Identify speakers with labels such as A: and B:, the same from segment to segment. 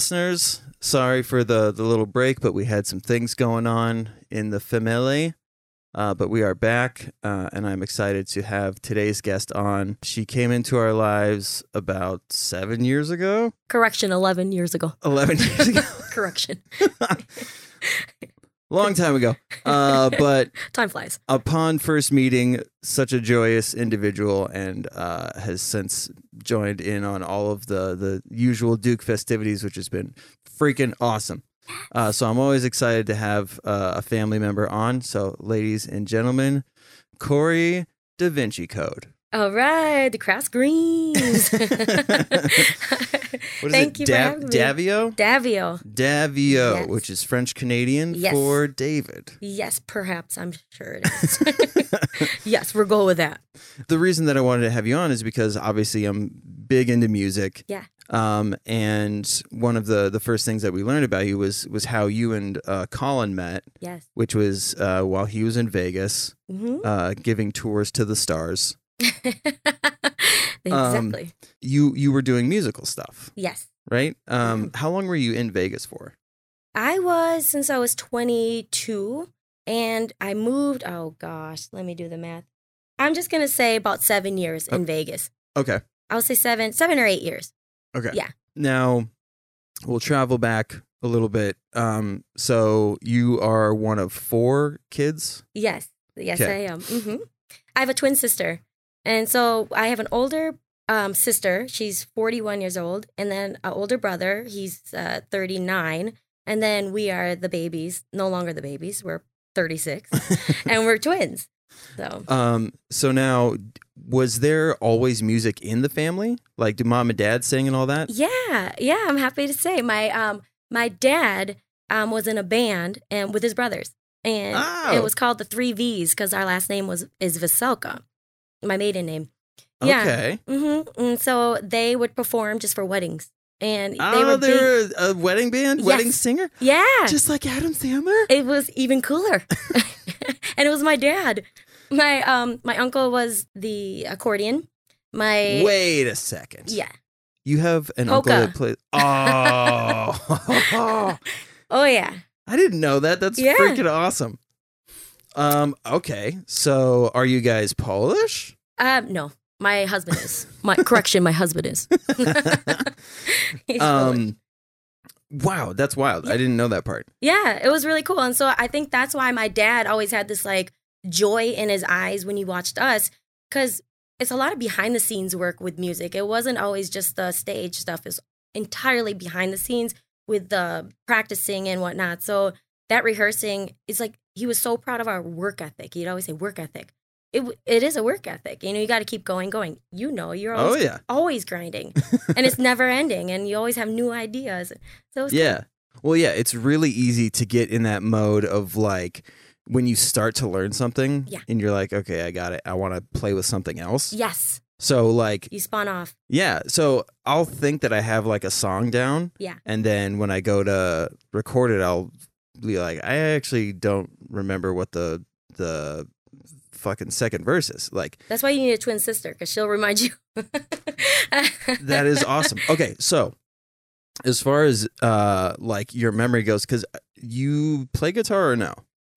A: Listeners. Sorry for the, the little break, but we had some things going on in the family. Uh, but we are back, uh, and I'm excited to have today's guest on. She came into our lives about seven years ago,
B: Correction, 11 years ago.
A: 11 years ago,
B: Correction.
A: long time ago. Uh, but
B: Time flies.
A: upon first meeting, such a joyous individual, and uh, has since joined in on all of the the usual Duke festivities, which has been freaking awesome. Uh, so I'm always excited to have uh, a family member on. So, ladies and gentlemen, Corey Da Vinci Code.
B: All right, the Crass Greens.
A: What is
B: Thank
A: it?
B: you for.
A: Davio?
B: Davio.
A: Davio,
B: Yes.
A: which is French Canadian
B: Yes.
A: for David.
B: Yes, perhaps. I'm sure it is. yes, we'll go with that.
A: the reason that I wanted to have you on is because obviously I'm big into music.
B: Yeah.
A: Um, and one of the the first things that we learned about you was was how you and uh, Colin met,
B: Yes.
A: which was uh, while he was in Vegas,
B: hmm
A: uh, giving tours to the stars.
B: exactly.
A: You you were doing musical stuff,
B: yes.
A: right? Um,
B: Mm-hmm.
A: how long were you in Vegas for?
B: I was since I was 22 and I moved. Oh gosh, let me do the math. I'm just going to say about seven years in Vegas.
A: Okay.
B: I'll say seven, seven or eight years.
A: Okay.
B: Yeah.
A: Now we'll travel back a little bit. Um, so you are one of four kids.
B: Yes, yes,
A: Okay.
B: I am. hmm I have a twin sister, and so I have an older um, sister. She's 41 years old, and then an older brother. He's uh, 39, and then we are the babies. No longer the babies. We're 36, and we're twins. So
A: Um, so now, was there always music in the family? Like, do mom and dad sing and all that?
B: yeah, yeah. I'm happy to say my um my dad um was in a band and with his brothers, and
A: Oh.
B: it was called the Three V's because our last name was is Veselka, my maiden name. Yeah.
A: Okay.
B: hmm And so they would perform just for weddings, and they
A: oh,
B: were
A: they
B: big-
A: a wedding band, wedding singer,
B: yeah.
A: just like Adam Sandler.
B: it was even cooler, and it was my dad. My um my uncle was the accordion. My
A: Wait a second.
B: yeah.
A: You have an uncle that plays. Oh,
B: Oh yeah.
A: I didn't know that. That's
B: Yeah.
A: freaking awesome. Um. Okay. So, are you guys Polish?
B: Um no, my husband is. My correction, my husband is. He's Polish.
A: um. Wow, that's wild. I didn't know that part.
B: Yeah, it was really cool. And so I think that's why my dad always had this like joy in his eyes when he watched us cuz it's a lot of behind the scenes work with music. It wasn't always just the stage stuff. It's entirely behind the scenes with the practicing and whatnot. So that rehearsing is like he was so proud of our work ethic. He'd always say work ethic. It it is a work ethic. You know, you got to keep going, going. You know, you're
A: Oh
B: always
A: yeah.
B: always grinding, and it's never ending, and you always have new ideas. So it's
A: Yeah. Well, yeah, it's really easy to get in that mode of like when you start to learn something
B: Yeah.
A: and you're like, okay, I got it. I want to play with something else.
B: yes,
A: So, like,
B: you spawn off.
A: yeah. So I'll think that I have like a song down.
B: Yeah.
A: And then when I go to record it, I'll like, I actually don't remember what the, the, fucking second verse is like
B: That's why you need a twin sister because she'll remind you.
A: that is awesome okay so as far as uh like your memory goes because you play guitar or no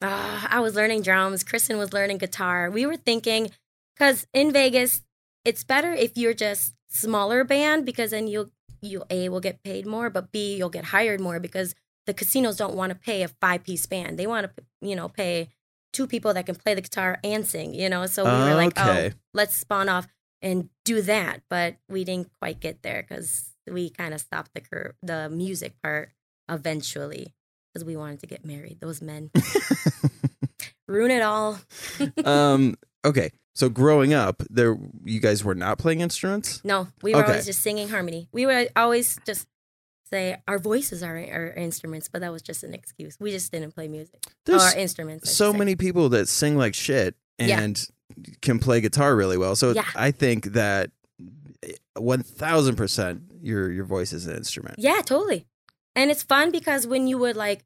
B: Ah, I was learning drums. Kristen was learning guitar. We were thinking because in Vegas, it's better if you're just smaller band because then you'll you a will get paid more, but b you'll get hired more because the casinos don't want to pay a five piece band. They want to you know pay two people that can play the guitar and sing. You know, so we were like,
A: Okay.
B: oh, let's spawn off and do that, but we didn't quite get there because we kind of stopped the cur- the music part eventually because we wanted to get married. Those men ruin it all.
A: um okay so growing up there you guys were not playing instruments
B: No, we were
A: Okay.
B: always just singing harmony. We were always just say our voices are our instruments, but that was just an excuse. We just didn't play music
A: there's
B: or instruments. I
A: so many people that sing like shit
B: Yeah.
A: and can play guitar really well so
B: Yeah.
A: i think that 1000% your your voice is an instrument
B: Yeah, totally. And it's fun because when you would like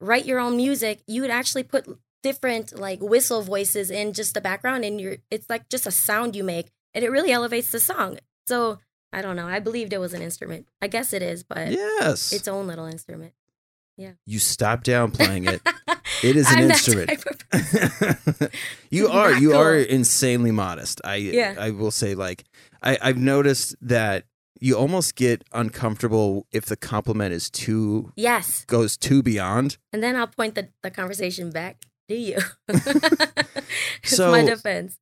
B: write your own music, you would actually put different like whistle voices in just the background and you're it's like just a sound you make and it really elevates the song. So I don't know. I believed it was an instrument. I guess it is, but
A: Yes.
B: its own little instrument. Yeah.
A: You stop downplaying it. It is an instrument.
B: of
A: you are you
B: cool.
A: are insanely modest. I
B: Yeah.
A: I will say like I, I've noticed that you almost get uncomfortable if the compliment is too
B: yes.
A: goes too beyond.
B: And then I'll point the, the conversation back to you. it's
A: So-
B: my defense.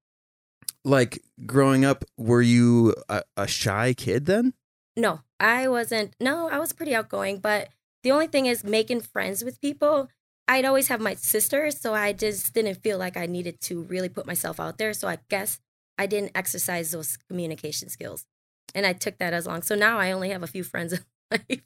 A: Like growing up, were you a, a shy kid then?
B: No, I wasn't. No, I was pretty outgoing, but the only thing is making friends with people. I'd always have my sister, so I just didn't feel like I needed to really put myself out there. So I guess I didn't exercise those communication skills. And I took that as long. So now I only have a few friends in life.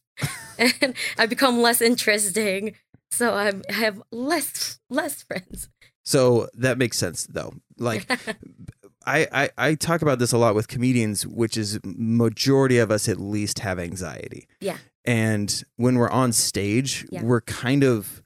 B: and I become less interesting. So I'm, I have less less friends.
A: So that makes sense though. Like I, I I talk about this a lot with comedians, which is majority of us at least have anxiety.
B: Yeah.
A: And when we're on stage,
B: Yeah.
A: we're kind of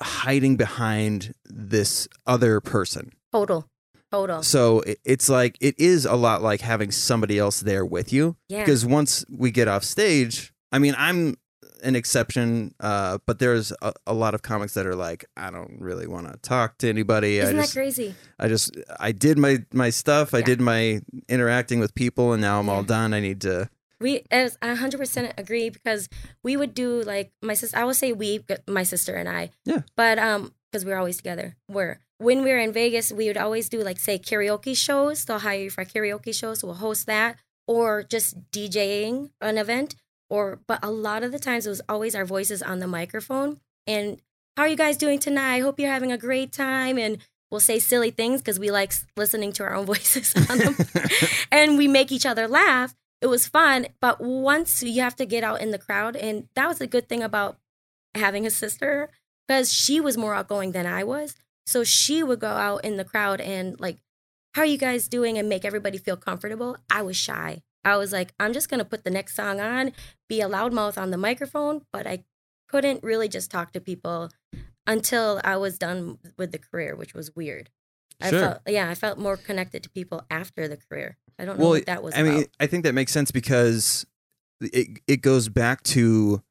A: hiding behind this other person.
B: Total. Total.
A: So it- it's like it is a lot like having somebody else there with you
B: Yeah.
A: because once we get off stage, I mean, I'm an exception, uh, but there's a, a lot of comics that are like, I don't really want to talk to anybody.
B: Isn't
A: I
B: that
A: just,
B: crazy?
A: I just, I did my my stuff. I did my interacting with people, and now I'm all done. I need to.
B: We as a hundred percent agree because we would do like my sister. I would say we, my sister and I.
A: Yeah.
B: But um, because we were always together. We're when we were in Vegas, we would always do like say karaoke shows. They'll hire you for karaoke shows. So we'll host that, or just DJing an event. Or but a lot of the times it was always our voices on the microphone. And how are you guys doing tonight? I hope you're having a great time. And we'll say silly things because we like listening to our own voices on them and we make each other laugh. It was fun, but once you have to get out in the crowd, and that was a good thing about having a sister because she was more outgoing than I was. So she would go out in the crowd and like, "How are you guys doing?" and make everybody feel comfortable. I was shy. I was like, "I'm just gonna put the next song on, be a loudmouth on the microphone," but I couldn't really just talk to people until I was done with the career, which was weird. I
A: Sure.
B: felt yeah, I felt more connected to people after the career. I don't know
A: well,
B: what that was
A: I
B: about.
A: mean, I think that makes sense because it it goes back to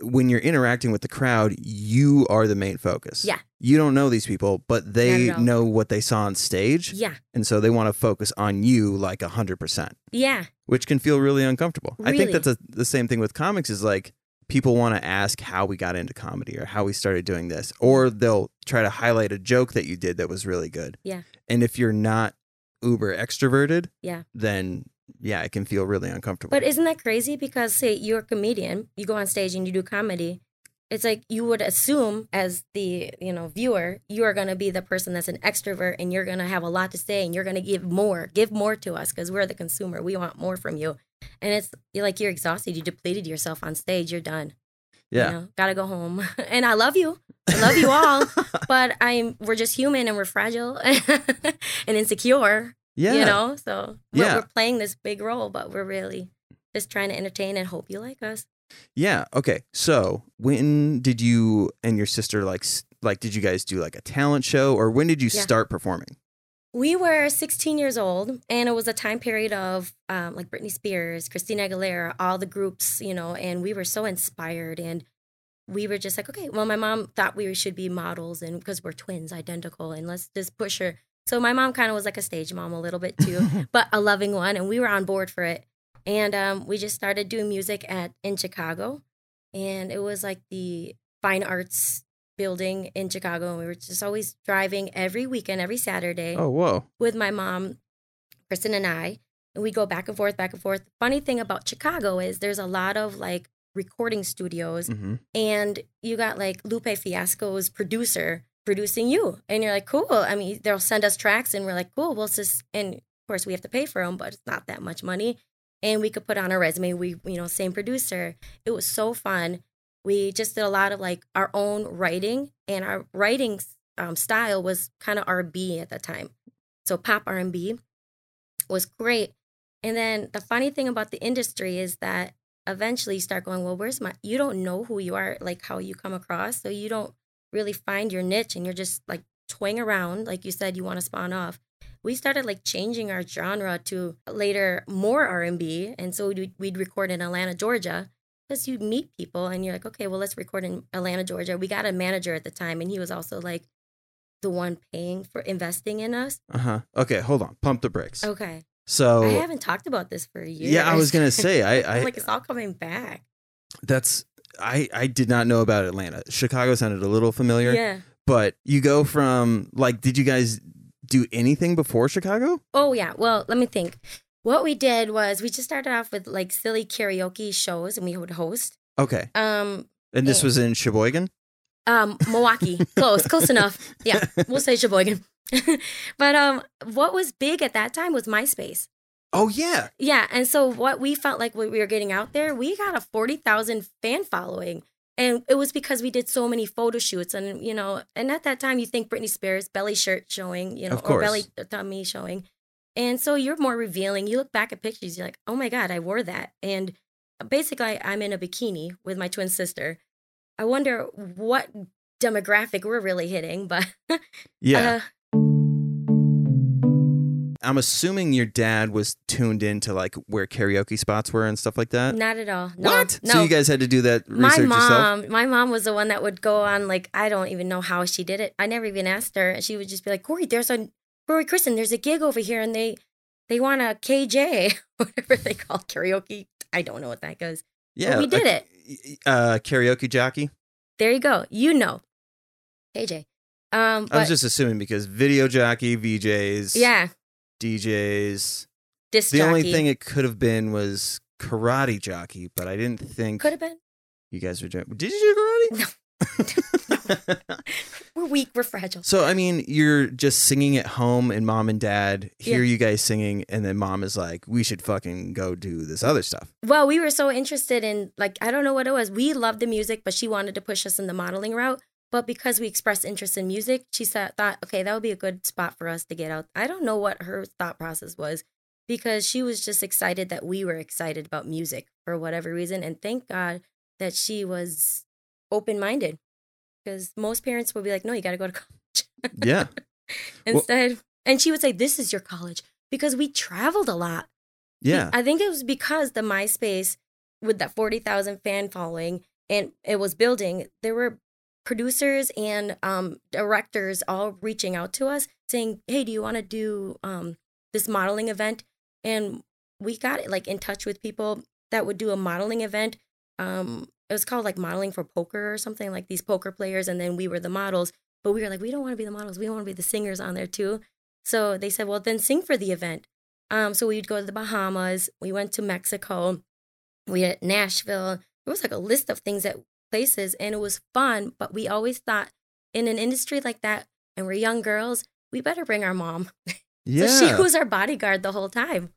A: when you're interacting with the crowd, you are the main focus.
B: Yeah.
A: You don't know these people, but they know what they saw on stage.
B: yeah,
A: And so they want to focus on you like 100%,
B: yeah,
A: which can feel really uncomfortable. I think that's a, the same thing with comics is like people want to ask how we got into comedy or how we started doing this, or they'll try to highlight a joke that you did that was really good.
B: Yeah.
A: And if you're not uber extroverted,
B: Yeah.
A: then yeah, it can feel really uncomfortable.
B: But isn't that crazy? Because say you're a comedian, you go on stage and you do comedy. It's like you would assume as the you know viewer, you are gonna be the person that's an extrovert and you're gonna have a lot to say and you're gonna give more, give more to us because we're the consumer. We want more from you. And it's you're like you're exhausted. You depleted yourself on stage. You're done.
A: yeah.
B: You know, gotta go home. and I love you. I love you all. but I'm we're just human and we're fragile and insecure.
A: Yeah.
B: You know, so we're,
A: Yeah.
B: we're playing this big role, but we're really just trying to entertain and hope you like us.
A: Yeah. Okay. So when did you and your sister like like did you guys do like a talent show or when did you
B: Yeah.
A: start performing?
B: We were 16 years old, and it was a time period of um, like Britney Spears, Christina Aguilera, all the groups, you know, and we were so inspired. And we were just like, okay, well, my mom thought we should be models, and because we're twins, identical, and let's just push her. So my mom kind of was like a stage mom a little bit too, but a loving one, and we were on board for it. And um, we just started doing music at in Chicago, and it was like the fine arts building in Chicago, and we were just always driving every weekend, every Saturday
A: Oh, whoa.
B: with my mom, Kristen and I, and we go back and forth, back and forth. Funny thing about Chicago is there's a lot of like recording studios,
A: hmm
B: and you got like Lupe Fiasco's producer producing you, and you're like, cool. I mean, they'll send us tracks, and we're like, cool. Well, just, and of course we have to pay for them, but it's not that much money, and we could put on our resume. We, you know, same producer. It was so fun. We just did a lot of like our own writing, and our writing um, style was kind of R&B at the time. So pop R&B was great. And then the funny thing about the industry is that eventually you start going, well, where's my, you don't know who you are, like how you come across. So you don't really find your niche and you're just like toying around. Like you said, you want to spawn off. we started like changing our genre to later more R&B. And so we'd, we'd record in Atlanta, Georgia because you meet people and you're like, okay, well, let's record in Atlanta, Georgia. We got a manager at the time and he was also like the one paying for investing in us.
A: Uh huh. Okay, hold on. Pump the brakes.
B: Okay.
A: So
B: I haven't talked about this for years.
A: yeah, I was gonna say I, I
B: like, it's all coming back.
A: that's I I did not know about Atlanta. Chicago sounded a little familiar,
B: Yeah.
A: but you go from like, did you guys do anything before Chicago?
B: Oh yeah. Well, let me think. What we did was we just started off with like silly karaoke shows, and we would host.
A: Okay,
B: Um,
A: and this
B: Yeah.
A: was in Sheboygan.
B: um, Milwaukee, close, close enough. Yeah, we'll say Sheboygan. but um, what was big at that time was MySpace.
A: Oh yeah,
B: Yeah, and so what we felt like when we were getting out there, we got a forty thousand fan following, and it was because we did so many photo shoots, and you know, and at that time you think Britney Spears belly shirt showing, you know, or belly tummy showing, and so you're more revealing. You look back at pictures, you're like, oh my god, I wore that, and basically I'm in a bikini with my twin sister. I wonder what demographic we're really hitting, but
A: yeah.
B: uh,
A: I'm assuming your dad was tuned into like where karaoke spots were and stuff like that.
B: not at all. No,
A: what?
B: No,
A: So you guys had to do that
B: my
A: research yourself?
B: mom, my mom was the one that would go on like I don't even know how she did it. I never even asked her. She would just be like, "Corey, there's a Corey Kristen, there's a gig over here, and they they want a KJ, whatever they call karaoke. I don't know what that goes.
A: Yeah,
B: we did
A: it. Uh, karaoke jockey.
B: There you go. You know, KJ. Um,
A: I was just assuming because video jockey, VJs,
B: yeah,
A: DJs.
B: disc
A: The only thing it could have been was karate jockey, but I didn't think
B: could have been.
A: you guys were doing. Did you do karate?
B: We're weak. We're fragile.
A: so I mean, you're just singing at home, and mom and dad hear
B: Yeah.
A: you guys singing, and then mom is like, "We should fucking go do this other stuff."
B: Well, we were so interested in like I don't know what it was. We loved the music, but she wanted to push us in the modeling route. But because we expressed interest in music, she said, thought, okay, that would be a good spot for us to get out. I don't know what her thought process was because she was just excited that we were excited about music for whatever reason. And thank God that she was open minded because most parents would be like, no, you got to go to college
A: Yeah,
B: instead. and she would say, this is your college because we traveled a lot.
A: Yeah.
B: I think it was because the MySpace with that 40,000 fan following and it was building, there were producers and um, directors all reaching out to us saying, Hey, do you want to do um, this modeling event? And we got like in touch with people that would do a modeling event. Um, it was called like modeling for poker or something like these poker players. And then we were the models, but we were like, we don't want to be the models. We want to be the singers on there too. So they said, well, then sing for the event. Um, so we'd go to the Bahamas. We went to Mexico. We had Nashville. It was like a list of things that places, and it was fun. But we always thought in an industry like that, and we're young girls, we better bring our mom.
A: yeah.
B: So she was our bodyguard the whole time.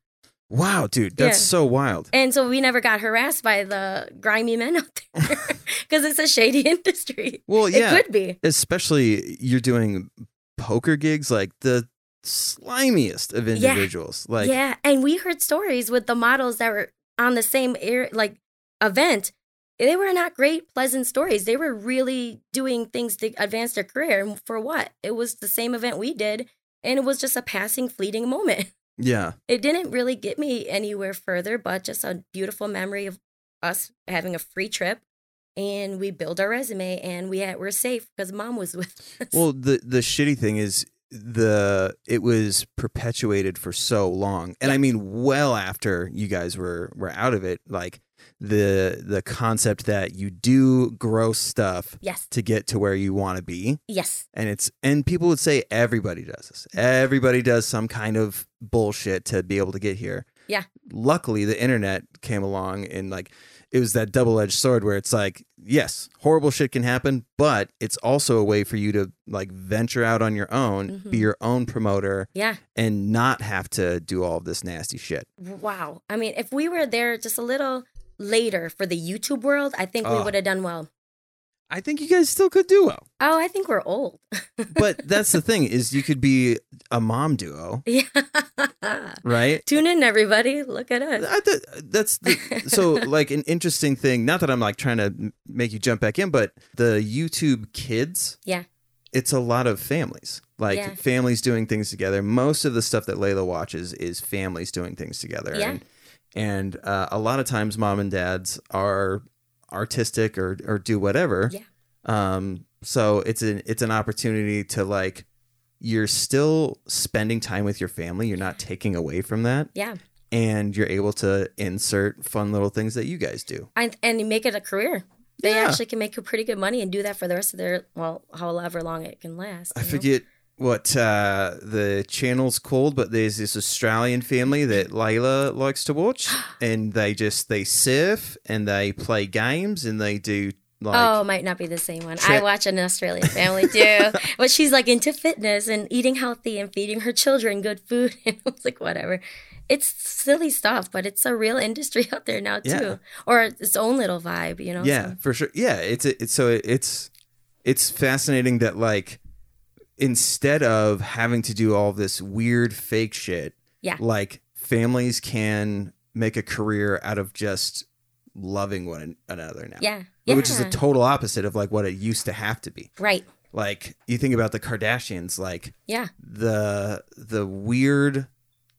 A: wow, dude, that's
B: Yeah.
A: so wild.
B: And so we never got harassed by the grimy men out there because it's a shady industry.
A: Well, yeah,
B: It could be.
A: especially you're doing poker gigs like the slimiest of
B: Yeah.
A: individuals. Like,
B: yeah, and we heard stories with the models that were on the same air like event. They were not great, pleasant stories. They were really doing things to advance their career. And for what? It was the same event we did, and it was just a passing, fleeting moment.
A: yeah,
B: It didn't really get me anywhere further, but just a beautiful memory of us having a free trip. And we built our resume, and we had, we're safe because mom was with us.
A: Well, the the shitty thing is the it was perpetuated for so long, and I mean, well after you guys were were out of it, like the the concept that you do gross stuff
B: yes,
A: to get to where you want to be,
B: yes,
A: and it's and people would say everybody does this, everybody does some kind of bullshit to be able to get here.
B: Yeah.
A: Luckily, the internet came along and like it was that double edged sword where it's like, yes, horrible shit can happen, but it's also a way for you to like venture out on your own, be
B: Mhm.
A: your own promoter,
B: yeah.
A: and not have to do all of this nasty shit.
B: Wow. I mean, if we were there just a little later for the YouTube world, I think we ah.
A: Oh.
B: would have done well.
A: I think you guys still could do well.
B: Oh, I think we're old.
A: But that's the thing is you could be a mom duo,
B: yeah.
A: right?
B: Tune in, everybody. Look at us.
A: I th- that's the, so like an interesting thing. Not that I'm like trying to m- make you jump back in, but the YouTube kids,
B: Yeah.
A: it's a lot of families. Like
B: Yeah.
A: families doing things together. Most of the stuff that Layla watches is families doing things together.
B: Yeah.
A: And, and uh, a lot of times, mom and dads are artistic or or do whatever.
B: Yeah.
A: Um. So it's an it's an opportunity to like you're still spending time with your family. You're not taking away from that,
B: Yeah.
A: and you're able to insert fun little things that you guys do.
B: And, and you make it a career. They
A: Yeah.
B: actually can make a pretty good money and do that for the rest of their, well, however long it can last.
A: I
B: know?
A: forget what uh, the channel's called, but there's this Australian family that Layla likes to watch, and they just they surf and they play games and they do like
B: oh, might not be the same one. I watch an Australian family too, but she's like into fitness and eating healthy and feeding her children good food. And I was like, whatever. It's silly stuff, but it's a real industry out there now too,
A: Yeah.
B: or its own little vibe, you know.
A: yeah
B: so-
A: for sure yeah it's it's so it's it's fascinating that like instead of having to do all this weird fake shit
B: Yeah.
A: like families can make a career out of just loving one another now.
B: Yeah, yeah,
A: which is a total opposite of like what it used to have to be.
B: Right.
A: like you think about the kardashians like
B: Yeah,
A: the the weird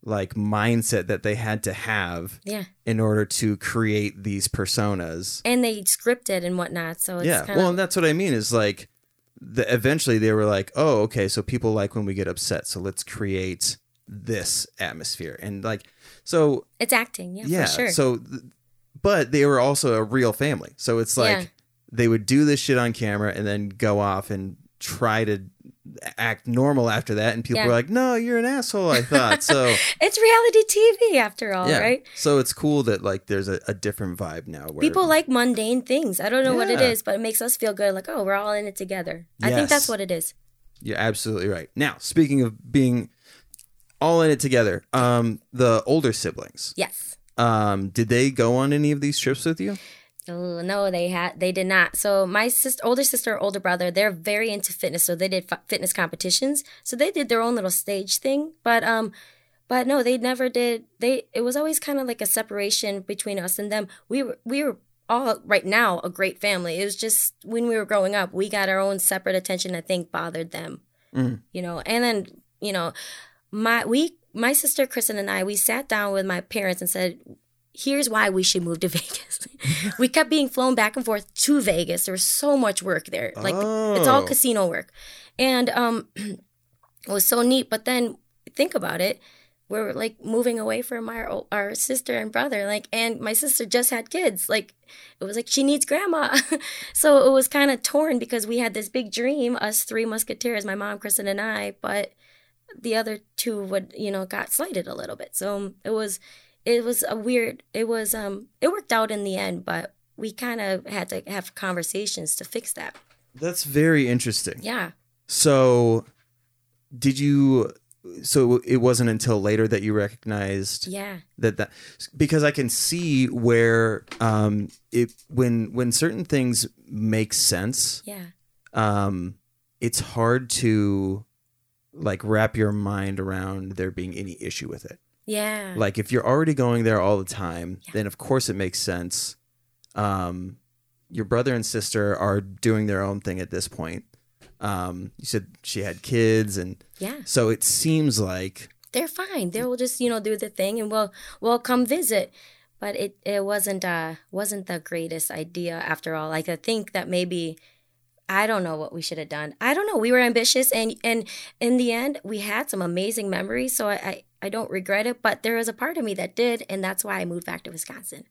A: like mindset that they had to have
B: yeah,
A: in order to create these personas.
B: And they scripted and whatnot. So it's
A: yeah.
B: kind
A: well and that's what i mean is like the, eventually they were like oh okay so people like when we get upset so let's create this atmosphere and like so
B: it's acting. Yeah,
A: yeah
B: for sure.
A: so but they were also a real family so it's like
B: Yeah.
A: they would do this shit on camera and then go off and try to act normal after that and people
B: Yeah.
A: were like no you're an asshole i thought so
B: it's reality TV after all,
A: yeah
B: right?
A: so it's cool that like there's a, a different vibe now where
B: People like mundane things. I don't know what it is but it makes us feel good. Like, oh, we're all in it together. I think that's what it is.
A: You're absolutely right. Now, speaking of being all in it together, um, the older siblings,
B: Yes.
A: um, did they go on any of these trips with you?
B: Oh, no, they had they did not. So my sister, older sister, older brother, they're very into fitness. So they did f- fitness competitions. So they did their own little stage thing. But um, but no, they never did. They it was always kind of like a separation between us and them. We were we were all right now a great family. It was just when we were growing up, we got our own separate attention. I think bothered them.
A: Mm.
B: You know, and then you know, my we my sister Kristen and I we sat down with my parents and said here's why we should move to Vegas. we kept being flown back and forth to Vegas. There was so much work there. Like it's all
A: Oh.
B: casino work. And um it was so neat, but then think about it. We're like moving away from our our sister and brother like and my sister just had kids. Like it was like she needs grandma. so it was kind of torn because we had this big dream us three musketeers, my mom, Kristen and I, but the other two would you know got slighted a little bit so it was it was a weird it was um it worked out in the end but we kind of had to have conversations to fix that
A: That's very interesting.
B: yeah
A: So, did you? So it wasn't until later that you recognized
B: yeah
A: that that because I can see where um it when when certain things make sense
B: yeah
A: um it's hard to like wrap your mind around there being any issue with it.
B: Yeah
A: Like if you're already going there all the time,
B: Yeah.
A: then of course it makes sense. Um your brother and sister are doing their own thing at this point. Um you said she had kids and
B: yeah
A: so it seems like
B: they're fine they'll just you know do the thing and we'll we'll come visit but it it wasn't uh wasn't the greatest idea after all like i think that maybe I don't know what we should have done. I don't know. We were ambitious, and and in the end, we had some amazing memories. So I, I I don't regret it. But there was a part of me that did, and that's why I moved back to Wisconsin.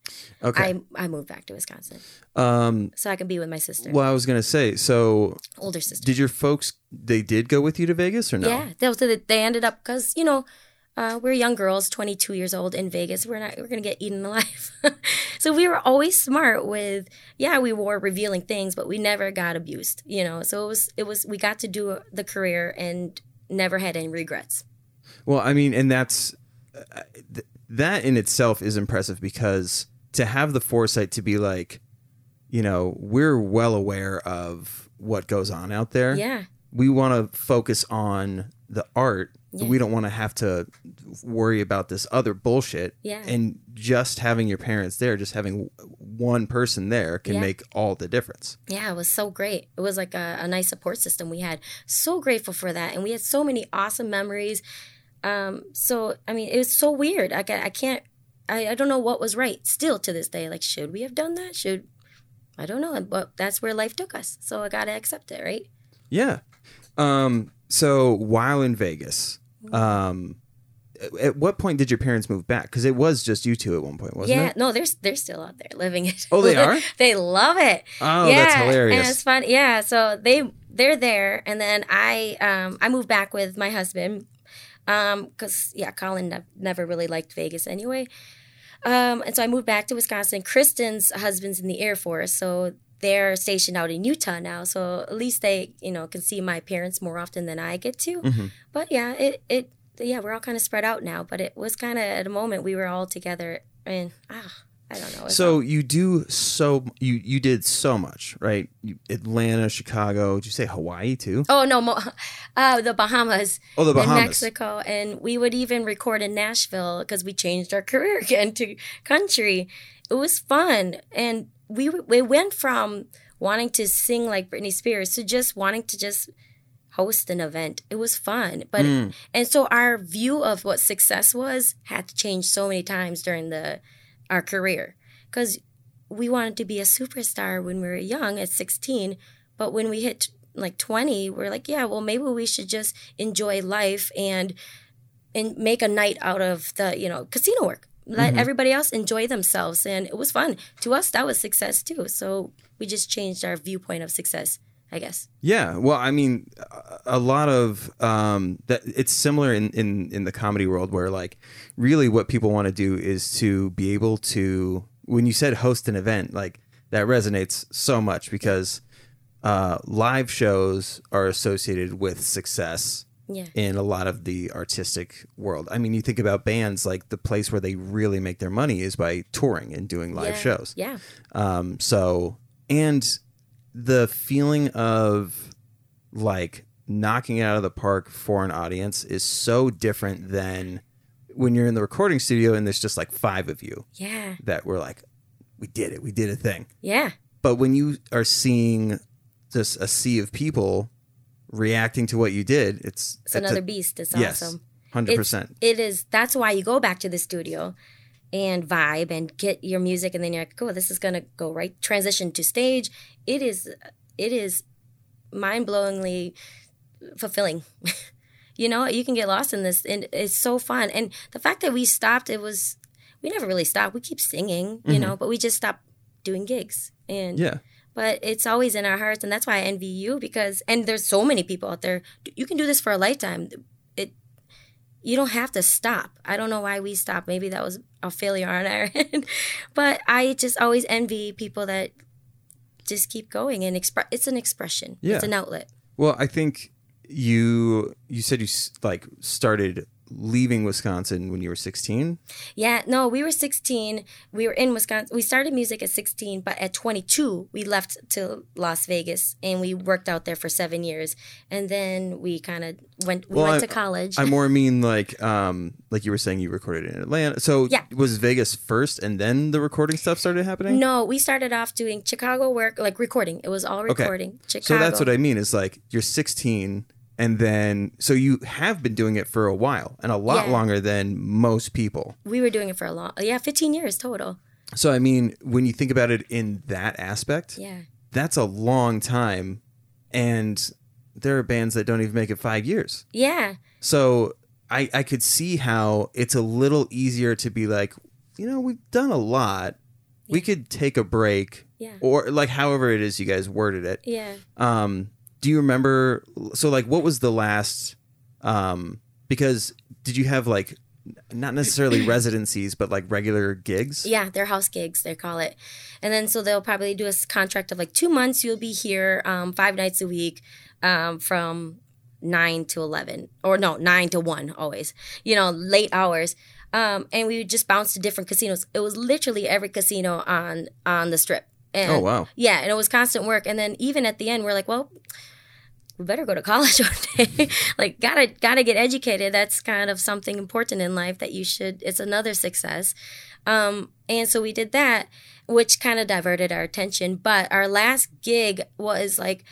A: okay.
B: I I moved back to Wisconsin
A: um
B: so I can be with my sister,
A: well I was going to say so
B: older sister.
A: did your folks they did go with you to Vegas or no?
B: Yeah, they, they ended up because you know uh, we're young girls, 22 years old in Vegas. We're not we're gonna get eaten alive. so we were always smart with yeah we wore revealing things, but we never got abused. You know, so it was it was we got to do the career and never had any regrets.
A: Well, I mean, and that's uh, th- that in itself is impressive because to have the foresight to be like, you know, we're well aware of what goes on out there.
B: Yeah,
A: We want to focus on the art.
B: Yeah.
A: We don't want to have to worry about this other bullshit.
B: Yeah.
A: And just having your parents there, just having one person there can
B: Yeah.
A: make all the difference.
B: Yeah, it was so great. It was like a, a nice support system we had. So grateful for that. And we had so many awesome memories. Um, so, I mean, it was so weird. I, I can't, I, I don't know what was right still to this day. Like, should we have done that? Should, I don't know. But that's where life took us. So I got to accept it, right?
A: Yeah. Um, so while in Vegas, um, at what point did your parents move back? Because it was just you two at one point, wasn't
B: yeah,
A: it?
B: Yeah, no, they're they're still out there living it.
A: Oh, they are?
B: they love it.
A: Oh,
B: yeah,
A: that's
B: And
A: hilarious.
B: it's fun. Yeah, so they they're there, and then I um I moved back with my husband, um because yeah, Colin ne- never really liked Vegas anyway, um and so I moved back to Wisconsin. Kristen's husband's in the Air Force, so they're stationed out in Utah now. So at least they you know can see my parents more often than I get to.
A: Mhm.
B: But yeah, it it yeah we're all kind of spread out now, but it was kind of at a moment we were all together, and ah. I don't know.
A: So you do so you you did so much, right? You, Atlanta, Chicago. Did you say Hawaii too?
B: Oh no, Mo- uh, the Bahamas,
A: Oh, the
B: and
A: Bahamas.
B: Mexico, and we would even record in Nashville because we changed our career again to country. It was fun, and we we went from wanting to sing like Britney Spears to just wanting to just host an event. It was fun, but
A: Mm.
B: and so our view of what success was had to change so many times during the our career. Because we wanted to be a superstar when we were young at 16 but when we hit like 20 we're like yeah well maybe we should just enjoy life and and make a night out of the you know casino work. Let
A: Mhm.
B: everybody else enjoy themselves. And it was fun. To us that was success too. So we just changed our viewpoint of success i guess
A: Yeah, well, I mean, a- lot of um, that. It's similar in, in in the comedy world where like really what people want to do is to be able to. When you said host an event, like that resonates so much because uh, live shows are associated with success
B: yeah
A: in a lot of the artistic world. I mean, you think about bands like the place where they really make their money is by touring and doing live
B: yeah.
A: shows.
B: yeah
A: Um, so, and the feeling of like knocking it out of the park for an audience is so different than when you're in the recording studio and there's just like five of you
B: yeah.
A: that were like, we did it, we did a thing.
B: yeah.
A: But when you are seeing just a sea of people reacting to what you did, it's
B: it's another beast. It's
A: yes,
B: awesome.
A: Hundred percent.
B: it is that's why you go back to the studio and vibe and get your music and then you're like cool this is gonna go right transition to stage. It is it is mind-blowingly fulfilling. You know you can get lost in this and it's so fun. And the fact that we stopped it was we never really stopped. We keep singing you
A: Mhm.
B: know but we just stopped doing gigs. And
A: Yeah,
B: but it's always in our hearts and that's why i envy you because and there's so many people out there you can do this for a lifetime you don't have to stop. I don't know why we stopped. Maybe that was a failure on our end. But i just always envy people that just keep going and express it's an expression.
A: Yeah.
B: it's an outlet.
A: Well, I think you you said you like started leaving Wisconsin when you were 16.
B: Yeah, no, we were 16. We were in Wisconsin. We started music at 16, but at 22, we left to Las Vegas and we worked out there for seven years. And then we kind of went, we
A: Well,
B: went
A: I-
B: to college.
A: I more mean like um like you were saying you recorded in Atlanta. So
B: Yeah.
A: was Vegas first and then the recording stuff started happening?
B: no, we started off doing Chicago work, like recording. It was all
A: Okay.
B: recording. Chicago.
A: So that's what I mean is like you're 16 and then so you have been doing it for a while and a lot
B: Yeah.
A: longer than most people.
B: we were doing it for a long, yeah, 15 years total.
A: So I mean when you think about it in that aspect,
B: Yeah.
A: that's a long time and there are bands that don't even make it 5 years.
B: Yeah.
A: So I I could see how it's a little easier to be like, you know, we've done a lot. We could take a break
B: Yeah.
A: or like however it is you guys worded it.
B: Yeah.
A: Um do you remember so like what was the last um because did you have like not necessarily residencies but like regular gigs?
B: Yeah, they're house gigs, they call it. And then so they'll probably do a contract of like two months. You'll be here um, five nights a week um, from nine to 11, or no, nine to one always, you know, late hours. Um, and we would just bounce to different casinos. It was literally every casino on on the strip. And
A: Oh wow.
B: yeah, and it was constant work. And then even at the end, we're like, well, we better go to college one day. like gotta gotta get educated. That's kind of something important in life that you should. It's another success. Um, and so we did that, which kind of diverted our attention. But our last gig was like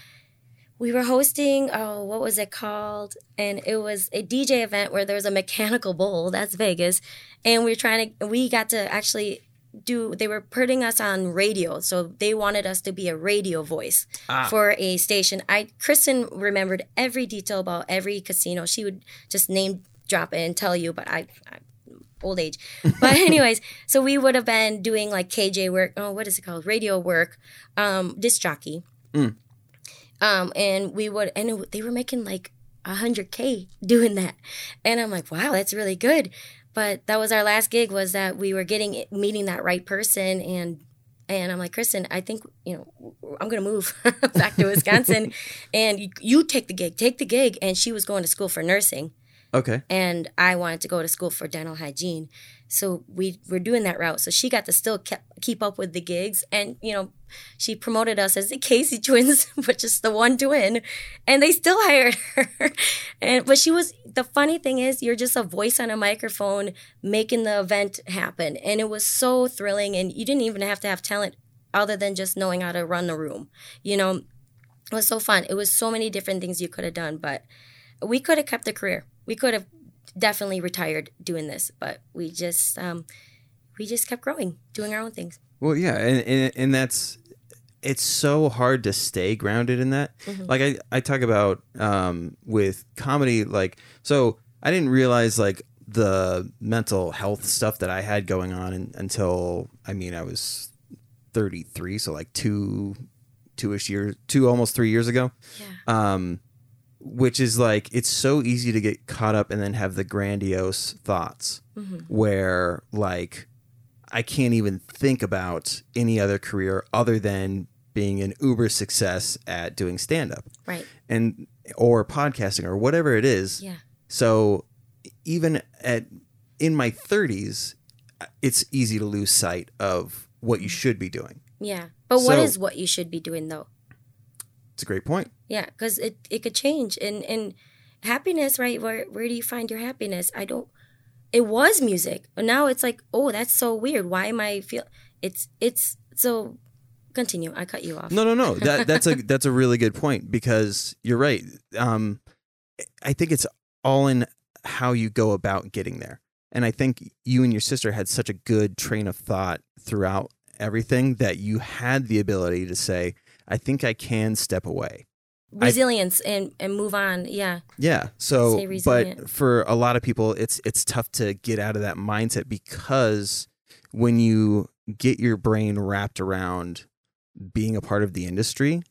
B: we were hosting oh what was it called and it was a dj event where there was a mechanical bull that's vegas and we were trying to we got to actually do they were putting us on radio so they wanted us to be a radio voice
A: Ah.
B: for a station. I kristen remembered every detail about every casino. She would just name drop it and tell you but i, I old age. But anyways so we would have been doing like kj work oh what is it called? Radio work um disc jockey. Um and we would and it, they were making like 100k doing that. And i'm like wow that's really good but that was our last gig was that we were getting meeting that right person and and i'm like kristen i think you know i'm gonna move back to wisconsin and you, you take the gig take the gig and she was going to school for nursing
A: Okay.
B: and I wanted to go to school for dental hygiene. So we were doing that route. So she got to still keep, keep up with the gigs, and you know, she promoted us as the Casey twins, which is the one twin, and they still hired her. And but she was the funny thing is, you're just a voice on a microphone making the event happen, and it was so thrilling. And you didn't even have to have talent other than just knowing how to run the room. You know, it was so fun. It was so many different things you could have done, but we could have kept a career. We could have definitely retired doing this, but we just um, we just kept growing, doing our own things.
A: Well, yeah, and, and and that's it's so hard to stay grounded in that. Like I I talk about um with comedy like so I didn't realize like the mental health stuff that I had going on in, until I mean I was 33, so like 2 two-ish years, two almost 3 years ago.
B: Yeah.
A: Um which is like it's so easy to get caught up and then have the grandiose thoughts
B: Mm-hmm.
A: where like I can't even think about any other career other than being an uber success at doing stand up
B: Right.
A: and or podcasting or whatever it is.
B: Yeah.
A: So even at in my 30s it's easy to lose sight of what you should be doing.
B: Yeah. But what
A: So-
B: is what you should be doing though?
A: It's a great point.
B: Yeah, because it, it could change. And and happiness, right? Where where do you find your happiness? I don't it was music. But now it's like, oh, that's so weird. Why am I feel it's it's so continue. I cut you off.
A: No, no, no. That that's a that's a really good point because you're right. Um, I think it's all in how you go about getting there, and I think you and your sister had such a good train of thought throughout everything that you had the ability to say, "I think I can step away."
B: Resilience and and move on. Yeah.
A: Yeah. So, but for a lot of people, it's it's tough to get out of that mindset because when you get your brain wrapped around being a part of the industry,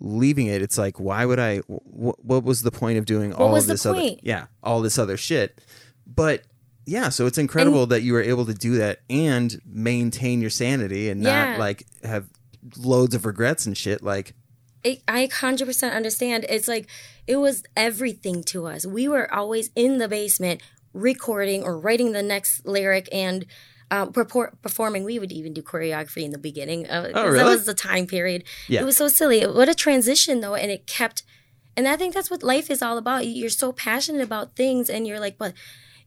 A: leaving it, it's like, why would I? Wh- what was the point of doing all of this other? Yeah, all this other shit. But yeah, so it's incredible that you were able to do that and maintain your sanity and
B: Yeah.
A: not like have loads of regrets and shit. Like,
B: it, I 100% understand. It's like it was everything to us. We were always in the basement recording or writing the next lyric and Uh, purport, performing. We would even do choreography in the beginning. 'cause
A: Oh, really?
B: That was the time period.
A: Yeah.
B: It was so silly. What a transition, though. And it kept, and I think that's what life is all about. You're so passionate about things and you're like, but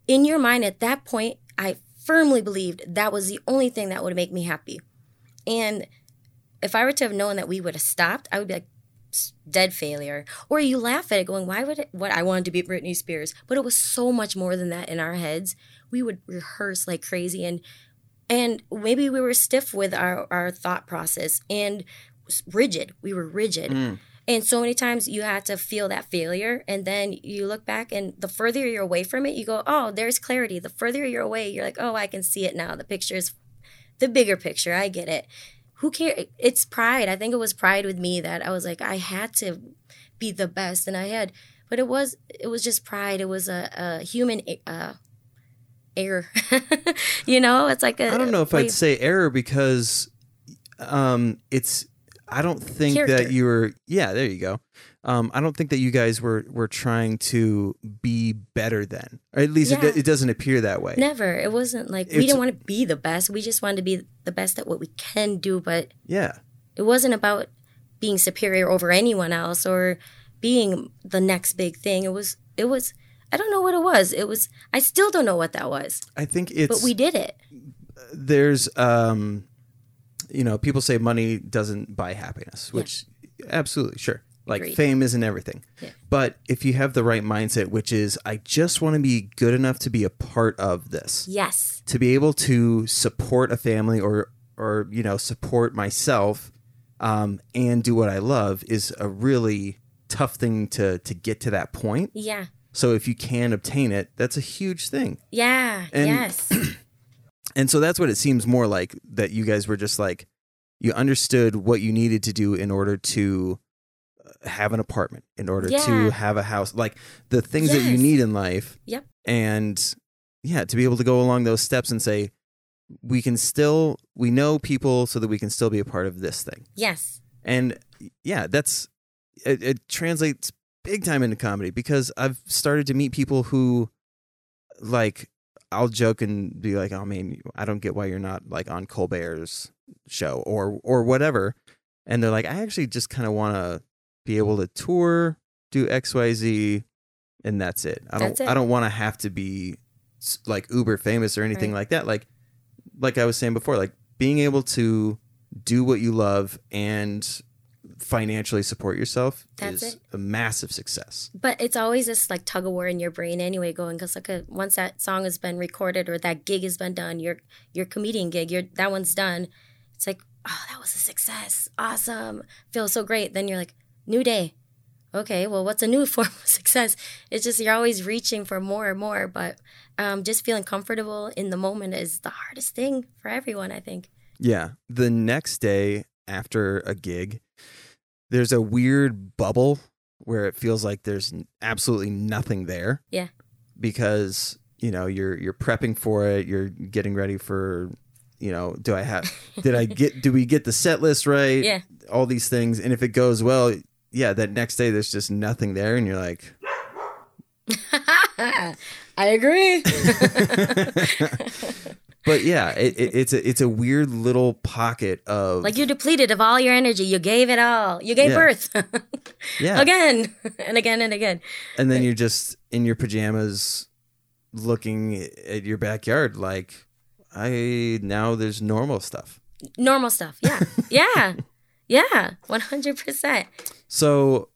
B: in your mind at that point, I firmly believed that was the only thing that would make me happy. And if I were to have known that we would have stopped, I would be like dead failure. Or you laugh at it, going, "Why would it, what I wanted to be Britney Spears?" But it was so much more than that in our heads. We would rehearse like crazy, and and maybe we were stiff with our our thought process and rigid. We were rigid.
A: mm,
B: And so many times you had to feel that failure, and then you look back, and the further you're away from it, you go, "Oh, there's clarity." The further you're away, you're like, "Oh, I can see it now. The picture is the bigger picture. I get it." Who cares? It's pride. I think it was pride with me that I was like, I had to be the best, and I had, but it was it was just pride. It was a, a human uh, error. you know, it's like a.
A: I don't know if I'd say error because um it's I don't think that you were yeah, there you go. Um I don't think that you guys were were trying to be better than. Or at least it,
B: Yeah.
A: it doesn't appear that way.
B: Never. It wasn't like we didn't want to be the best. We just wanted to be the best at what we can do, but
A: Yeah.
B: it wasn't about being superior over anyone else or being the next big thing. It was it was I don't know what it was. It was I still don't know what that was.
A: I think it's
B: But we did it.
A: there's um you know people say money doesn't buy happiness which absolutely sure like
B: Agreed.
A: fame isn't everything
B: Yeah.
A: but if you have the right mindset which is i just want to be good enough to be a part of this
B: Yes.
A: to be able to support a family or or you know support myself um, and do what i love is a really tough thing to to get to that point
B: Yeah.
A: So if you can obtain it that's a huge thing
B: Yeah.
A: And-
B: yes.
A: and so that's what it seems more like that you guys were just like you understood what you needed to do in order to uh, have an apartment, in order
B: Yeah.
A: to have a house, like the things that you need in life.
B: Yep.
A: And yeah, to be able to go along those steps and say, we can still, we know people so that we can still be a part of this thing.
B: yes.
A: And yeah, that's, it, it translates big time into comedy because I've started to meet people who like, I'll joke and be like, "Oh mean, I don't get why you're not like on Colbert's show or or whatever," and they're like, "I actually just kind of want to be able to tour, do X, Y, Z, and that's it. I don't. I don't want to have to be like uber famous or anything
B: Right.
A: like that. Like like I was saying before, like being able to do what you love and financially support yourself
B: That's
A: is
B: it.
A: a massive success.
B: But it's always this like tug of war in your brain anyway, going because like a, once that song has been recorded or that gig has been done, your your comedian gig, your that one's done. It's like, oh, that was a success, awesome, feels so great. Then you're like, new day, okay, well, what's a new form of success? It's just you're always reaching for more and more, but um, just feeling comfortable in the moment is the hardest thing for everyone, I think.
A: Yeah. The next day after a gig, there's a weird bubble where it feels like there's absolutely nothing there.
B: Yeah.
A: Because, you know, you're you're prepping for it, you're getting ready for, you know, do I have did I get do we get the set list right?
B: Yeah.
A: All these things and if it goes well, yeah, that next day there's just nothing there and you're like
B: I agree.
A: But yeah, it, it, it's a it's a weird little pocket of
B: like you're depleted of all your energy. You gave it all. You gave
A: Yeah.
B: birth
A: yeah.
B: again and again and again.
A: and then you're just in your pajamas looking at your backyard like i now there's normal stuff
B: Normal stuff. Yeah. Yeah. yeah. 100%.
A: so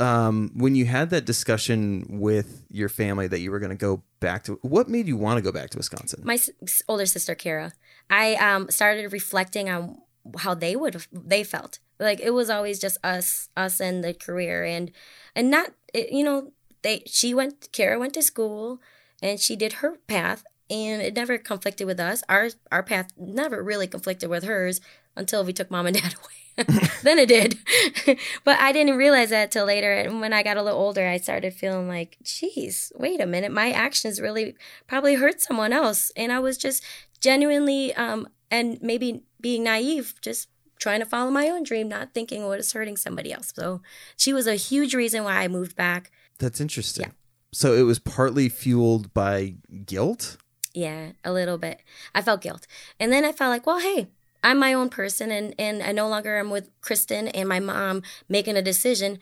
A: um when you had that discussion with your family that you were going to go back to what made you want to go back to wisconsin
B: My s- older sister, Kara, I um, started reflecting on how they would they felt. Like it was always just us, us and the career. And, and not, you know, they, she went, Kara went to school and she did her path and it never conflicted with us. Our, our path never really conflicted with hers until we took mom and dad away. then it did. but I didn't realize that till later. And when I got a little older, I started feeling like, geez, wait a minute. My actions really probably hurt someone else. And I was just genuinely, um, and maybe being naive, just trying to follow my own dream, not thinking what is hurting somebody else. So she was a huge reason why I moved back.
A: that's interesting
B: Yeah.
A: so it was partly fueled by guilt
B: Yeah, a little bit. I felt guilt. And then I felt like, well, hey, I'm my own person and, and I no longer am with Kristen and my mom making a decision.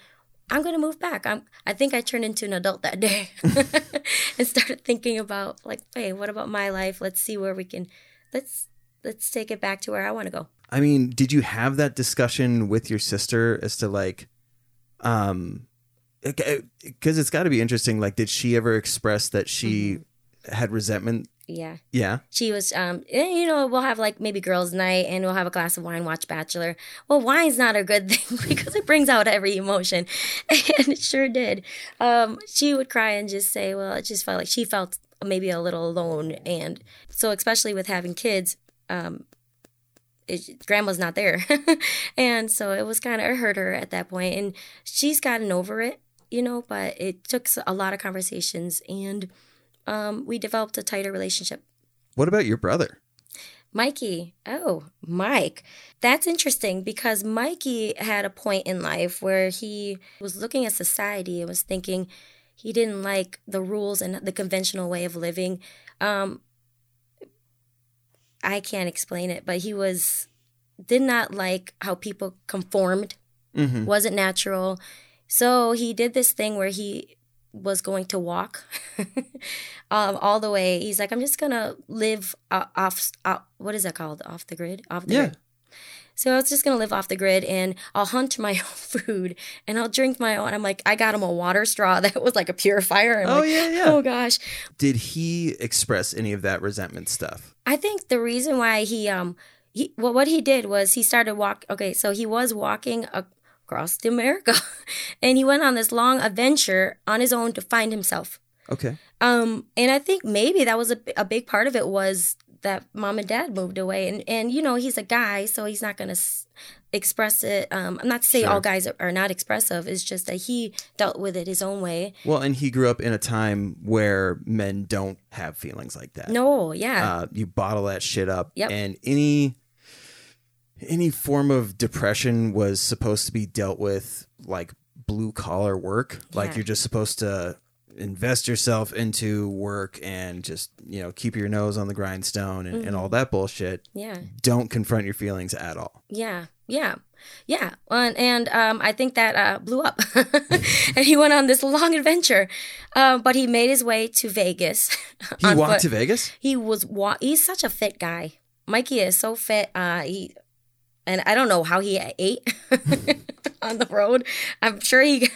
B: I'm gonna move back. I'm I think I turned into an adult that day and started thinking about like, hey, what about my life? Let's see where we can let's let's take it back to where I wanna go.
A: I mean, did you have that discussion with your sister as to like, um, because it's got to be interesting. Like, did she ever express that she had resentment?
B: Yeah.
A: Yeah.
B: she was um eh, you know we'll have like maybe girls night and we'll have a glass of wine watch bachelor. Well wine's not a good thing because it brings out every emotion. And it sure did. Um she would cry and just say well it just felt like she felt maybe a little alone. And so especially with having kids um it, grandma's not there. And so it was kind of it hurt her at that point. And she's gotten over it you know but it took a lot of conversations and um, we developed a tighter relationship
A: What about your brother?
B: Mikey. Oh, Mike. That's interesting because Mikey had a point in life where he was looking at society and was thinking he didn't like the rules and the conventional way of living. Um, I can't explain it, but he was did not like how people conformed
A: Mm-hmm.
B: wasn't natural. So he did this thing where he was going to walk um, all the way. He's like, I'm just gonna live uh, off. Uh, what is that called? Off the grid. Off the
A: Yeah.
B: grid. So I was just gonna live off the grid, and I'll hunt my own food, and I'll drink my own. I'm like, I got him a water straw that was like a purifier. I'm
A: Oh
B: like,
A: yeah, yeah.
B: Oh gosh.
A: Did he express any of that resentment stuff?
B: I think the reason why he um he well what he did was he started walk okay so he was walking across the America and he went on this long adventure on his own to find himself
A: Okay.
B: um and I think maybe that was a, a big part of it was that mom and dad moved away and and you know he's a guy so he's not gonna s- express it um I'm not to say
A: Sure.
B: all guys are, are not expressive it's just that he dealt with it his own way
A: Well, and he grew up in a time where men don't have feelings like that.
B: no yeah
A: Uh, you bottle that shit up,
B: Yep.
A: and any any form of depression was supposed to be dealt with like blue collar work. Like you're just supposed to invest yourself into work and just you know keep your nose on the grindstone and, and all
B: Mm-hmm.
A: that bullshit.
B: yeah
A: Don't confront your feelings at all.
B: Yeah, yeah, yeah. And, and um, I think that uh, blew up. and he went on this long adventure. Uh, but he made his way to Vegas.
A: He walked
B: foot.
A: to Vegas.
B: He was wa- he's such a fit guy. Mikey is so fit. Uh, he and I don't know how he ate on the road. I'm sure he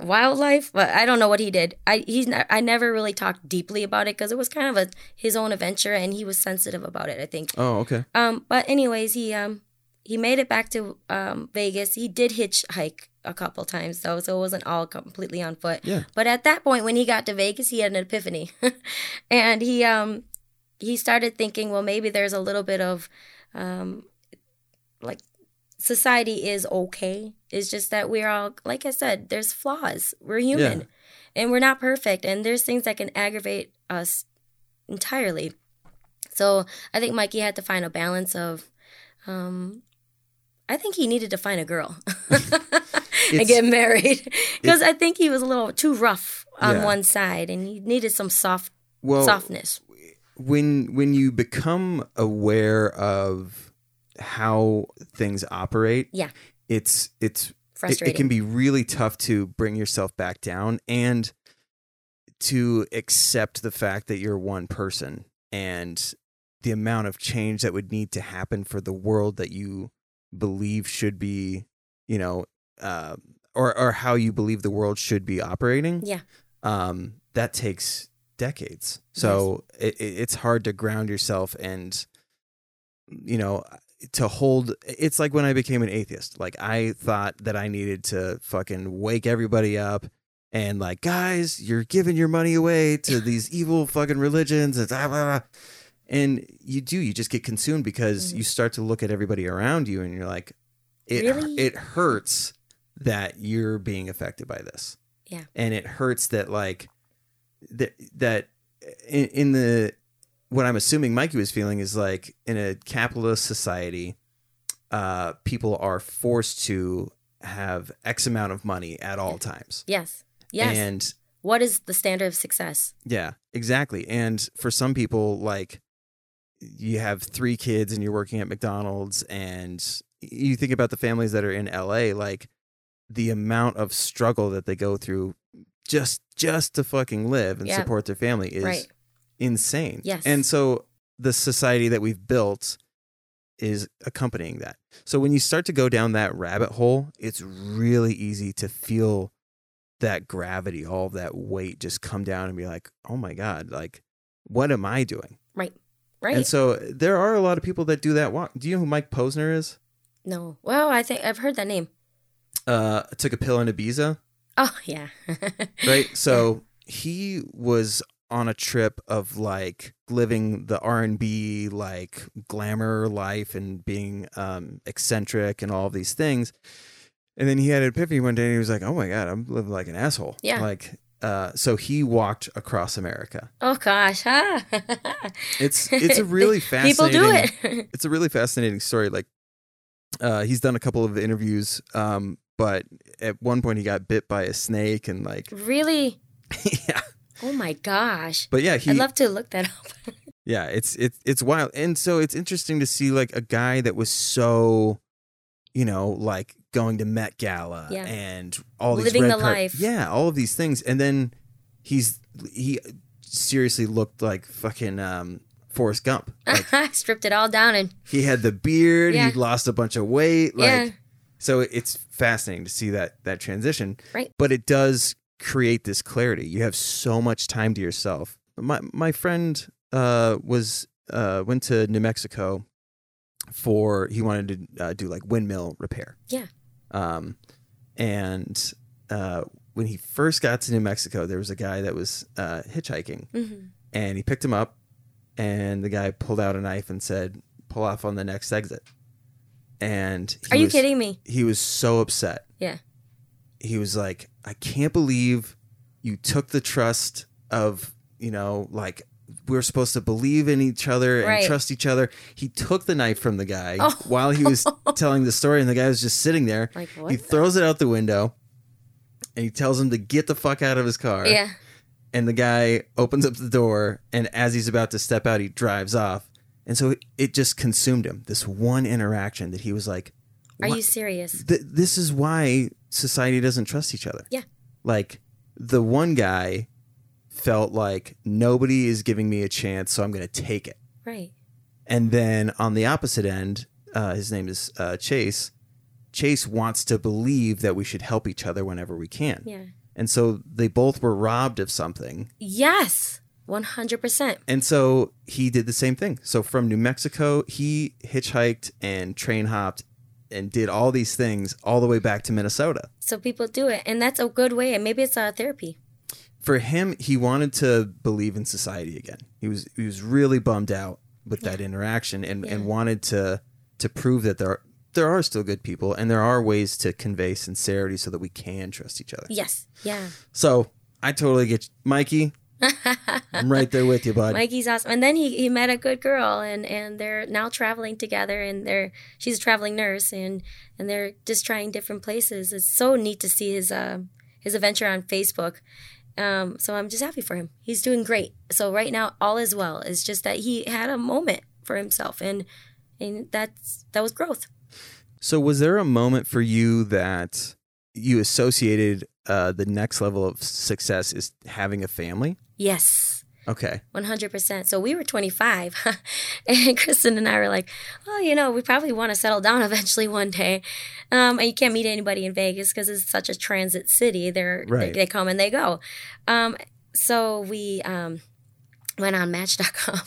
B: wildlife, but I don't know what he did. I he's not, I never really talked deeply about it because it was kind of a his own adventure, and he was sensitive about it. I think.
A: Oh, okay.
B: Um, but anyways, he um he made it back to um Vegas. He did hitchhike a couple times though, so it wasn't all completely on foot.
A: Yeah.
B: But at that point, when he got to Vegas, he had an epiphany, and he um he started thinking, well, maybe there's a little bit of um like society is okay. It's just that we're all like I said, there's flaws. We're human.
A: Yeah.
B: And we're not perfect and there's things that can aggravate us entirely. So I think Mikey had to find a balance of um I think he needed to find a girl and get married because I think he was a little too rough on
A: Yeah.
B: one side and he needed some soft
A: Well,
B: softness.
A: when when you become aware of how things operate,
B: Yeah.
A: it's it's it,
B: Frustrating.
A: it can be really tough to bring yourself back down and to accept the fact that you're one person and the amount of change that would need to happen for the world that you believe should be, you know, uh, or or how you believe the world should be operating.
B: Yeah.
A: Um, that takes decades. So it, it, it's hard to ground yourself and, you know, to hold. It's like when I became an atheist. Like I thought that I needed to fucking wake everybody up and like, guys, you're giving your money away to these evil fucking religions. And, blah, blah, blah. and you do. You just get consumed because
B: Mhm.
A: you start to look at everybody around you and you're like, it
B: Really?
A: it hurts that you're being affected by this.
B: Yeah.
A: And it hurts that like that that in, in the what I'm assuming Mikey was feeling is like in a capitalist society, uh, people are forced to have X amount of money at all times.
B: Yes. Yes.
A: And
B: what is the standard of success?
A: yeah, exactly. And for some people, like you have three kids and you're working at McDonald's, and you think about the families that are in LA, like the amount of struggle that they go through just just to fucking live and
B: Yeah.
A: support their family is
B: Right.
A: Insane.
B: Yes.
A: And so the society that we've built is accompanying that. So when you start to go down that rabbit hole, it's really easy to feel that gravity, all that weight just come down and be like, "Oh my god, like what am I doing?" Right.
B: Right.
A: And so there are a lot of people that do that walk. Do you know who Mike Posner is?
B: no. Well, I think I've heard that name.
A: Uh took a pill in Ibiza,
B: Oh, yeah.
A: right? So he was on a trip of like living the R&B like glamour life and being um eccentric and all of these things. And then he had an epiphany one day and he was like, "Oh my god, I'm living like an asshole."
B: Yeah.
A: Like uh so he walked across America.
B: oh, gosh. Huh?
A: It's it's a really fascinating.
B: People do it.
A: it's a really fascinating story. Like, uh, he's done a couple of interviews, um, but at one point he got bit by a snake, and like,
B: really?
A: yeah.
B: Oh, my gosh.
A: But yeah, he,
B: I'd love to look that up.
A: yeah, it's it's it's wild, and so it's interesting to see like a guy that was so you know, like going to Met Gala
B: Yeah.
A: and all these
B: Living
A: red
B: the
A: car-
B: life.
A: Yeah, all of these things, and then he's he seriously looked like fucking um, Forrest Gump. Like
B: Stripped it all down and
A: he had the beard,
B: Yeah.
A: he lost a bunch of weight, like
B: Yeah.
A: so it's fascinating to see that that transition.
B: Right.
A: But it does create this clarity. You have so much time to yourself. My my friend uh was uh went to New Mexico for he wanted to uh, do like windmill repair.
B: Yeah.
A: Um and uh when he first got to New Mexico, there was a guy that was uh hitchhiking
B: Mhm.
A: and he picked him up and the guy pulled out a knife and said pull off on the next exit and
B: Are you
A: was-
B: kidding me?
A: he was so upset
B: Yeah.
A: He was like i can't believe you took the trust of you know like we are supposed to believe in each other and
B: Right.
A: trust each other he took the knife from the guy
B: Oh.
A: while he was telling the story and the guy was just sitting there
B: Like
A: he throws it out the window and he tells him to get the fuck out of his car
B: yeah.
A: and the guy opens up the door and as he's about to step out he drives off and so it just consumed him this one interaction that he was like
B: Are
A: "What-
B: you serious?
A: th- this is why society doesn't trust each other
B: Yeah.
A: like the one guy felt like nobody is giving me a chance so i'm going to take it
B: Right.
A: and then on the opposite end uh, his name is uh, chase chase wants to believe that we should help each other whenever we can
B: Yeah.
A: and so they both were robbed of something
B: Yes. One hundred percent.
A: And so he did the same thing. So from New Mexico, he hitchhiked and train hopped and did all these things all the way back to Minnesota.
B: So people do it, and that's a good way. And maybe it's a therapy.
A: For him, he wanted to believe in society again. He was he was really bummed out with that interaction and, and wanted to to prove that there are, there are still good people and there are ways to convey sincerity so that we can trust each other.
B: Yes. Yeah.
A: So I totally get you. Mikey. I'm right there with you, bud.
B: Mikey's awesome. And then he, he met a good girl and, and they're now traveling together and they're she's a traveling nurse and and they're just trying different places. It's so neat to see his um his adventure on Facebook. Um, so I'm just happy for him. He's doing great. So right now all is well. It's just that he had a moment for himself and and that's that was growth.
A: So, was there a moment for you that you associated uh, the next level of success is having a family?
B: Yes.
A: Okay.
B: 100%. So we were 25, and Kristen and I were like, oh, you know, we probably want to settle down eventually one day. Um, and you can't meet anybody in Vegas because it's such a transit city. They're,
A: Right.
B: they, they come and they go. Um, so we um, went on Match.com.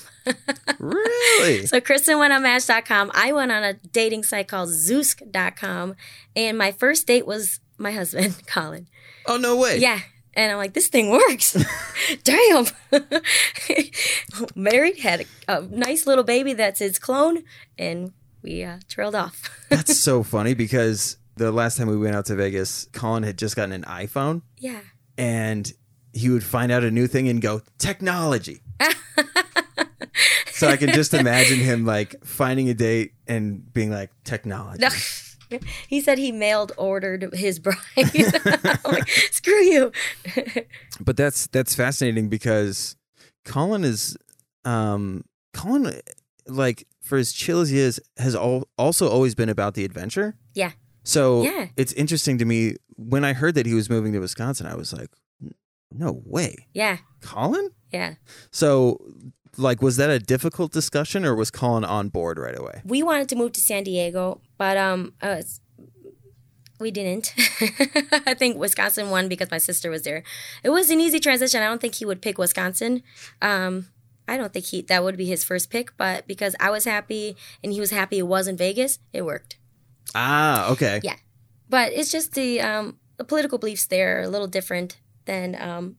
A: Really?
B: so Kristen went on Match.com. I went on a dating site called Zoosk.com. And my first date was my husband, Colin.
A: oh, no way.
B: Yeah. And I'm like, this thing works. Damn. Married, had a, a nice little baby that's his clone, and we uh, trailed off.
A: That's so funny because the last time we went out to Vegas, Colin had just gotten an iPhone
B: yeah.
A: and he would find out a new thing and go, technology. so I can just imagine him like finding a date and being like, technology.
B: he said he mailed ordered his bride. I'm like, screw you.
A: but that's that's fascinating because Colin is um Colin like for as chill as he is has al- also always been about the adventure.
B: Yeah.
A: So
B: Yeah.
A: it's interesting to me when I heard that he was moving to Wisconsin I was like no way.
B: Yeah.
A: Colin?
B: Yeah.
A: So like was that a difficult discussion or was Colin on board right away?
B: We wanted to move to San Diego, but um, uh, we didn't. I think Wisconsin won because my sister was there. It was an easy transition. I don't think he would pick Wisconsin. Um, I don't think he that would be his first pick, but because I was happy and he was happy it was in Vegas, it worked.
A: Ah, okay.
B: Yeah. But it's just the um, the political beliefs there are a little different than um,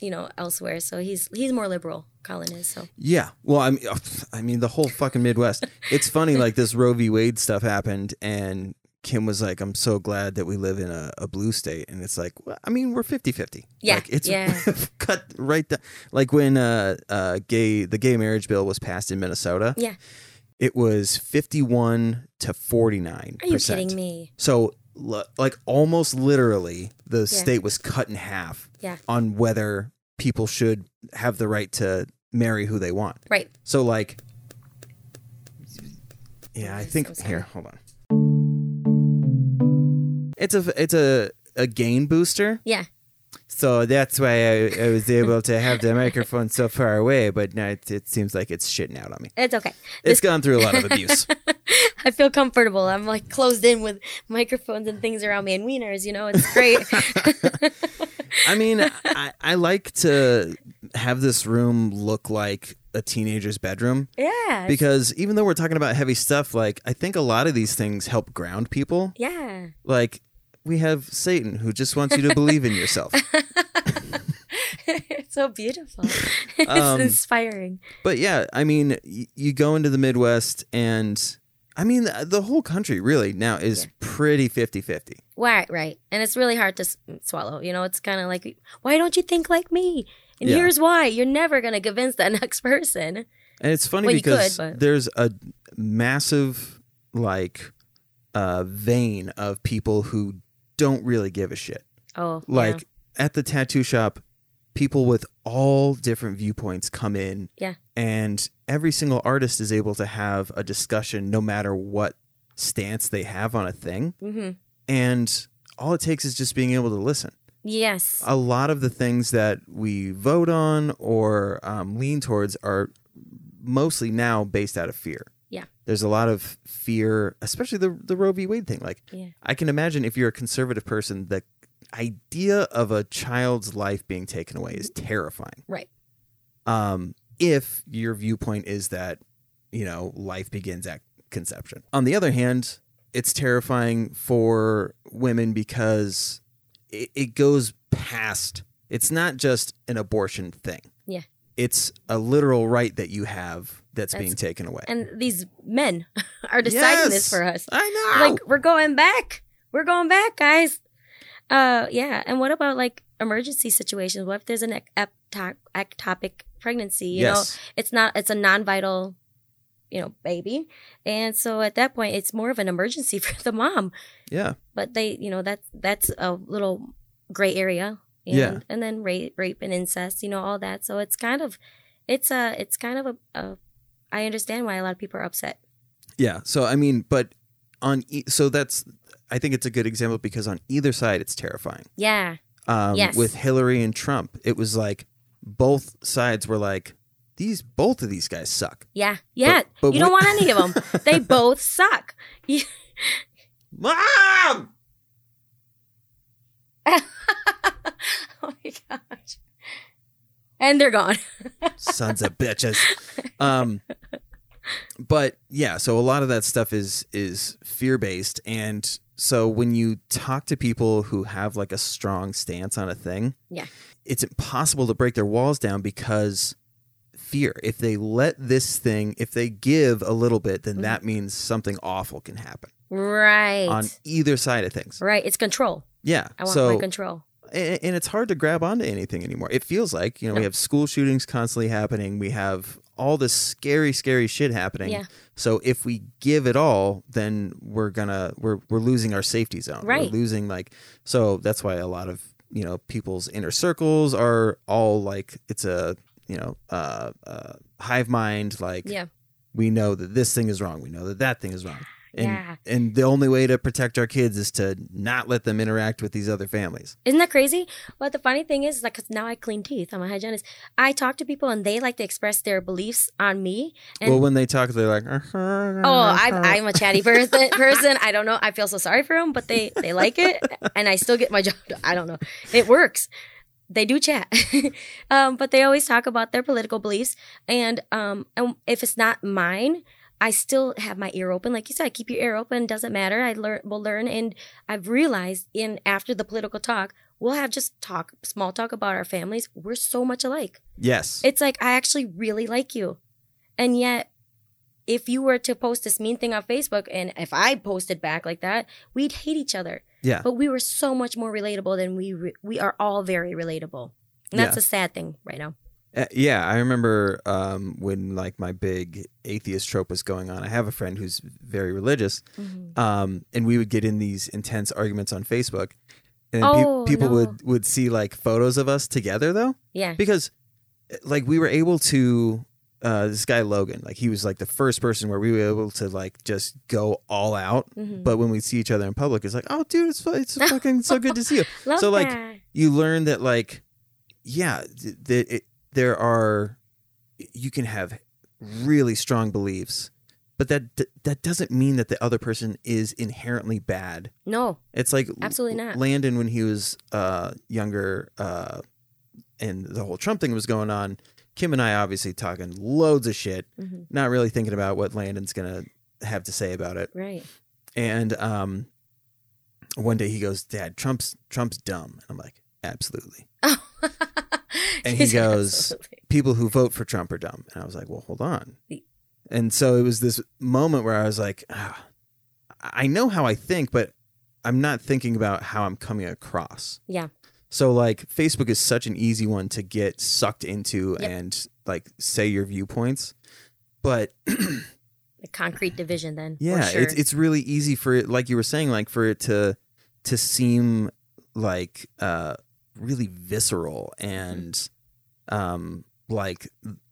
B: you know elsewhere. So he's he's more liberal. Colin is so.
A: Yeah. Well, I mean, I mean the whole fucking Midwest. It's funny, like this Roe v. Wade stuff happened, and Kim was like, "I'm so glad that we live in a, a blue state," and it's like, well, I mean, we're 50-50.
B: Yeah,
A: Like, it's
B: yeah.
A: cut right down. Like when uh, uh, gay the gay marriage bill was passed in Minnesota.
B: Yeah.
A: It was 51 to 49.
B: Are you kidding me?
A: So, like, almost literally, the state was cut in half
B: Yeah.
A: on whether people should have the right to marry who they want.
B: Right.
A: So like yeah, I think
B: so
A: here, hold on. it's a it's a a gain booster.
B: Yeah.
A: So that's why I, I was able to have the microphone so far away, but now it, it seems like it's shitting out on me.
B: It's okay.
A: It's gone through a lot of abuse.
B: I feel comfortable. I'm like closed in with microphones and things around me and wieners. You know, it's great.
A: I mean, I, I like to have this room look like a teenager's bedroom
B: yeah.
A: because even though we're talking about heavy stuff, like I think a lot of these things help ground people.
B: yeah.
A: Like we have Satan who just wants you to believe in yourself.
B: it's so beautiful. It's
A: Um,
B: inspiring.
A: But yeah, I mean, y- you go into the Midwest and I mean, the, the whole country really now is
B: Yeah.
A: pretty 50 50.
B: Right, right. And it's really hard to s- swallow. You know, it's kind of like, why don't you think like me? And
A: Yeah.
B: here's why. You're never going to convince that next person.
A: And it's funny
B: Well, you could,
A: because there's a massive, like, uh, vein of people who don't really give a shit.
B: Oh, yeah.
A: Like at the tattoo shop, people with all different viewpoints come in.
B: Yeah.
A: And every single artist is able to have a discussion no matter what stance they have on a thing.
B: hmm
A: And all it takes is just being able to listen.
B: Yes.
A: A lot of the things that we vote on or um, lean towards are mostly now based out of fear.
B: Yeah.
A: There's a lot of fear, especially the the Roe v. Wade thing. Like,
B: Yeah.
A: I can imagine if you're a conservative person, the idea of a child's life being taken away is terrifying.
B: Right.
A: Um, if your viewpoint is that, you know, life begins at conception. On the other hand, it's terrifying for women because it, it goes past, it's not just an abortion thing.
B: Yeah.
A: It's a literal right that you have that's,
B: That's-
A: being taken away.
B: And these men are deciding this for us.
A: I know.
B: Like, we're going back. We're going back, guys. Uh, yeah. And what about like emergency situations? What if there's an ec- ectop- ectopic pregnancy? You know, it's not it's a non-vital you know baby and so at that point it's more of an emergency for the mom
A: Yeah.
B: but they you know that's that's a little gray area and,
A: Yeah.
B: and then rape rape and incest you know all that so it's kind of it's a it's kind of a, a i understand why a lot of people are upset
A: Yeah. So I mean, but on e- so that's I think it's a good example because on either side it's terrifying.
B: yeah
A: Um,
B: Yes.
A: With Hillary and Trump, it was like both sides were like these. Both of these guys suck.
B: yeah yeah
A: but
B: you don't want any of them they both suck
A: Mom.
B: oh my gosh and they're gone
A: Sons of bitches. Um, but yeah, so a lot of that stuff is is fear based, and so when you talk to people who have like a strong stance on a thing,
B: Yeah.
A: It's impossible to break their walls down because fear. If they let this thing, if they give a little bit, then
B: Mhm.
A: that means something awful can happen
B: right
A: on either side of things.
B: right it's control
A: Yeah.
B: i want
A: so
B: my control
A: and, and it's hard to grab onto anything anymore. It feels like you know we have school shootings constantly happening. We have all this scary, scary shit happening.
B: Yeah.
A: So if we give it all, then we're gonna we're we're losing our safety zone.
B: Right.
A: We're losing like so that's why a lot of you know people's inner circles are all like it's a you know uh, uh hive mind like
B: yeah
A: we know that this thing is wrong. We know that that thing is wrong. And,
B: Yeah.
A: and the only way to protect our kids is to not let them interact with these other families.
B: Isn't that crazy? But the funny thing is, like, cause now I clean teeth. I'm a hygienist. I talk to people and they like to express their beliefs on me. And
A: well, when they talk, they're like,
B: oh, I'm, I'm a chatty person. Person. I don't know. I feel so sorry for them, but they they like it, and I still get my job. done. I don't know. It works. They do chat, um, but they always talk about their political beliefs, and um, and if it's not mine. I still have my ear open, like you said. Keep your ear open. Doesn't matter. I learn. Will learn, and I've realized in after the political talk, we'll have just talk, small talk about our families. We're so much alike.
A: yes,
B: It's like I actually really like you, and yet, if you were to post this mean thing on Facebook, and if I posted back like that, we'd hate each other.
A: yeah,
B: But we were so much more relatable than we re- we are all very relatable, and that's
A: Yeah.
B: a sad thing right now.
A: Uh, yeah. I remember um, when like my big atheist trope was going on. I have a friend who's very religious, um, and we would get in these intense arguments on Facebook, and then pe-
B: Oh,
A: people
B: no.
A: would would see like photos of us together though,
B: Yeah,
A: because uh, like we were able to uh, this guy Logan, like he was like the first person where we were able to like just go all out.
B: Mhm.
A: But when we see each other in public, it's like, oh, dude, it's it's fucking so good to see you.
B: Love
A: so, like,
B: that.
A: You learn that like, yeah, th- th- it, there are you can have really strong beliefs, but that that doesn't mean that the other person is inherently bad.
B: no,
A: It's like
B: Absolutely not.
A: Landon when he was uh, younger, uh, and the whole Trump thing was going on. Kim and I obviously talking loads of shit,
B: Mhm.
A: not really thinking about what Landon's gonna have to say about it.
B: right.
A: And um, one day he goes, "Dad, Trump's Trump's dumb," and I'm like, "Absolutely." And he goes,
B: absolutely.
A: People who vote for Trump are dumb, and I was like, "Well, hold on." And so it was this moment where I was like, ah, "I know how I think, but I'm not thinking about how I'm coming across."
B: Yeah.
A: So like Facebook is such an easy one to get sucked into
B: Yep.
A: and like say your viewpoints. But
B: The concrete division, then.
A: yeah,
B: sure.
A: it's it's really easy for it like you were saying like for it to to seem like uh really visceral and um like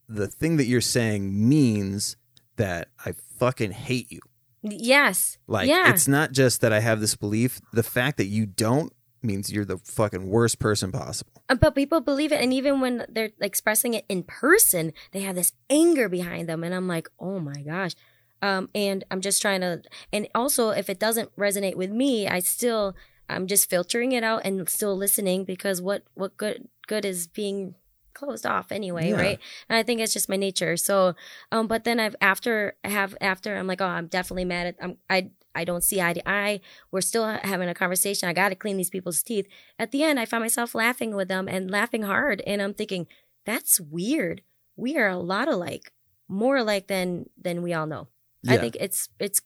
A: the thing that you're saying means that I fucking hate you.
B: yes.
A: Like
B: yeah.
A: it's not just that I have this belief, the fact that you don't means you're the fucking worst person possible.
B: Uh, But people believe it, and even when they're expressing it in person, they have this anger behind them, and I'm like, oh my gosh. Um, and I'm just trying to, and also if it doesn't resonate with me, I still, I'm just filtering it out and still listening because what what good good is being closed off anyway,
A: Yeah.
B: right? And I think it's just my nature. So, um, but then I've after I have after I'm like, oh, I'm definitely mad at I'm I. I don't see eye to eye. We're still having a conversation. I got to clean these people's teeth at the end, I find myself laughing with them and laughing hard. And I'm thinking, that's weird. We are a lot alike, more alike than than we all know. I think it's it's.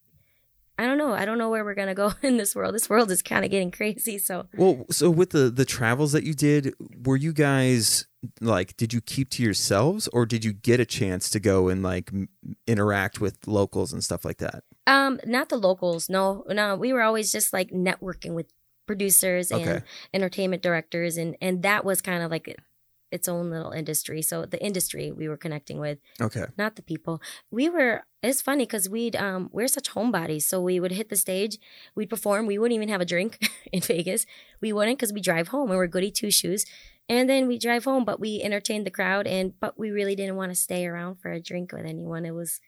B: I don't know. I don't know where we're gonna go in this world. This world is kind of getting crazy. So
A: Well, so with the the travels that you did, were you guys like did you keep to yourselves or did you get a chance to go and like m- interact with locals and stuff like that?
B: Um, not the locals. No, no. We were always just like networking with producers and
A: Okay.
B: entertainment directors, and and that was kind of like its own little industry. So the industry we were connecting with,
A: Okay.
B: not the people. We were. It's funny because we'd um we're such homebodies, so we would hit the stage, we'd perform. We wouldn't even have a drink in Vegas. We wouldn't because we drive home and we're goody two shoes. And then we drive home, but we entertained the crowd, and but we really didn't want to stay around for a drink with anyone. It was,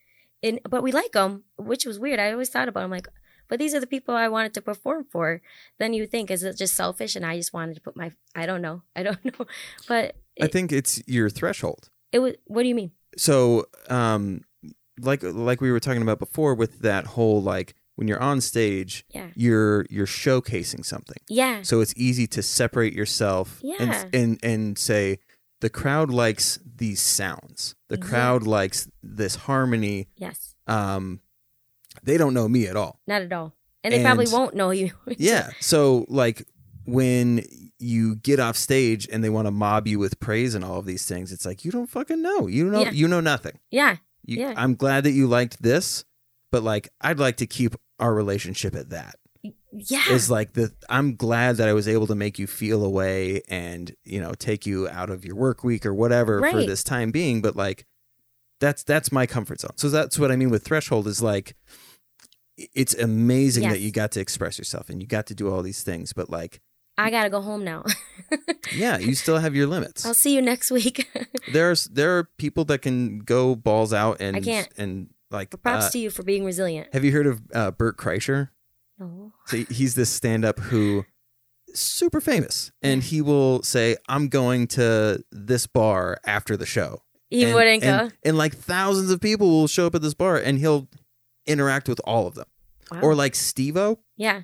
B: and but we like them, which was weird. I always thought about. It. I'm like, but these are the people I wanted to perform for. Then you think, is it just selfish? And I just wanted to put my, I don't know, I don't know, but
A: I think it's your threshold.
B: it was. What do you mean?
A: So, um like like we were talking about before with that whole like when you're on stage,
B: Yeah,
A: you're you're showcasing something.
B: yeah,
A: So it's easy to separate yourself
B: Yeah.
A: and and and say the crowd likes these sounds. The
B: Yeah.
A: crowd likes this harmony.
B: yes.
A: Um they don't know me at all.
B: Not at all. And they probably won't know you.
A: Yeah. So like when you get off stage and they want to mob you with praise and all of these things, it's like you don't fucking know. You know
B: Yeah.
A: you know nothing.
B: yeah.
A: You,
B: Yeah.
A: I'm glad that you liked this, but like I'd like to keep our relationship at that.
B: Yeah.
A: Is like the I'm glad that I was able to make you feel a way and you know take you out of your work week or whatever for this time being. But like that's that's my comfort zone. So that's what I mean with threshold is like it's amazing that you got to express yourself and you got to do all these things, but like
B: I gotta go home now.
A: yeah, you still have your limits.
B: I'll see you next week.
A: There's there are people that can go balls out and
B: I can't.
A: and like
B: But props
A: uh,
B: to you for being resilient.
A: have you heard of uh, Bert Kreischer?
B: No.
A: So he's this stand-up who is super famous, and he will say, "I'm going to this bar after the show."
B: He
A: and,
B: wouldn't go.
A: and, and like thousands of people will show up at this bar, and he'll interact with all of them.
B: Wow.
A: Or like Steve-O,
B: yeah.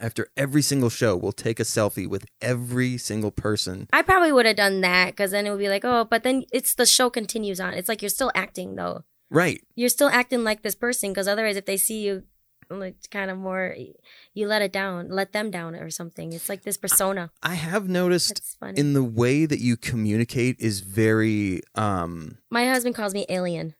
A: after every single show, we'll take a selfie with every single person.
B: I probably would have done that because then it would be like, oh, but then it's the show continues on. It's like you're still acting though.
A: Right.
B: You're still acting like this person because otherwise, if they see you, like kind of more, you let it down, let them down or something. It's like this persona.
A: I have noticed in the way that you communicate is very um
B: My husband calls me alien,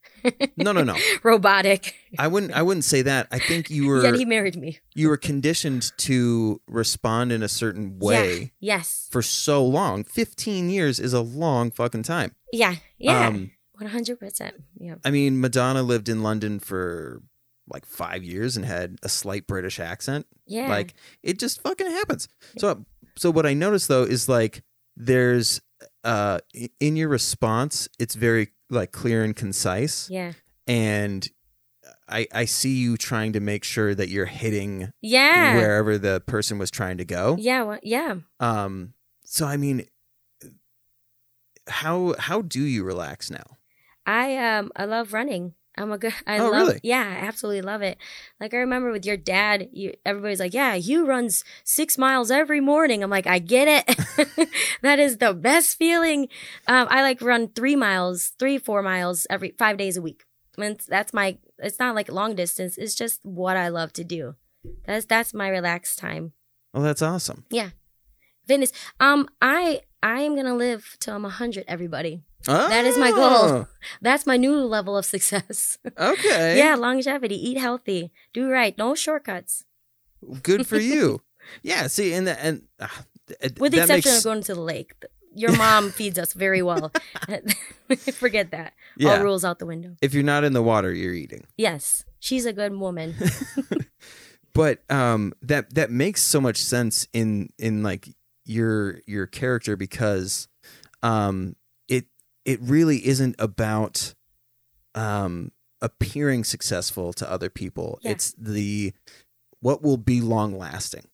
A: no no no
B: robotic.
A: i wouldn't i wouldn't say that i think you were
B: Yet he married me.
A: you were conditioned to respond in a certain way
B: Yeah. Yes.
A: for so long 15 years is a long fucking time
B: Yeah. Yeah.
A: um
B: One hundred percent. Yeah.
A: I mean, Madonna lived in London for like five years and had a slight British accent.
B: Yeah.
A: Like it just fucking happens. So so what I noticed though is like there's uh in your response it's very like clear and concise
B: yeah.
A: and I I see you trying to make sure that you're hitting
B: Yeah.
A: wherever the person was trying to go.
B: Yeah. wha- Yeah.
A: Um so I mean how how do you relax now?
B: I um I love running. I'm a good. I
A: Oh,
B: love.
A: really?
B: Yeah, I absolutely love it. Like I remember with your dad, you everybody's like, "Yeah, you runs six miles every morning." I'm like, I get it. that is the best feeling. Um, I like run three miles, three four miles every five days a week. And that's my. It's not like long distance. It's just what I love to do. That's that's my relaxed time.
A: Oh, that's awesome.
B: Yeah, fitness. Um, I I am gonna live till I'm hundred. Everybody.
A: Oh,
B: That is my goal. That's my new level of success.
A: Okay.
B: Yeah, longevity. Eat healthy. Do right. No shortcuts.
A: Good for you. yeah. See, and the, and uh,
B: With the
A: that
B: exception
A: makes,
B: of going to the lake. Your mom feeds us very well. Forget that.
A: yeah.
B: All rules out the window.
A: If you're not in the water, you're eating.
B: Yes, she's a good woman.
A: But um, that that makes so much sense in in like your your character because um, it really isn't about um appearing successful to other people.
B: Yeah.
A: It's the what will be long lasting.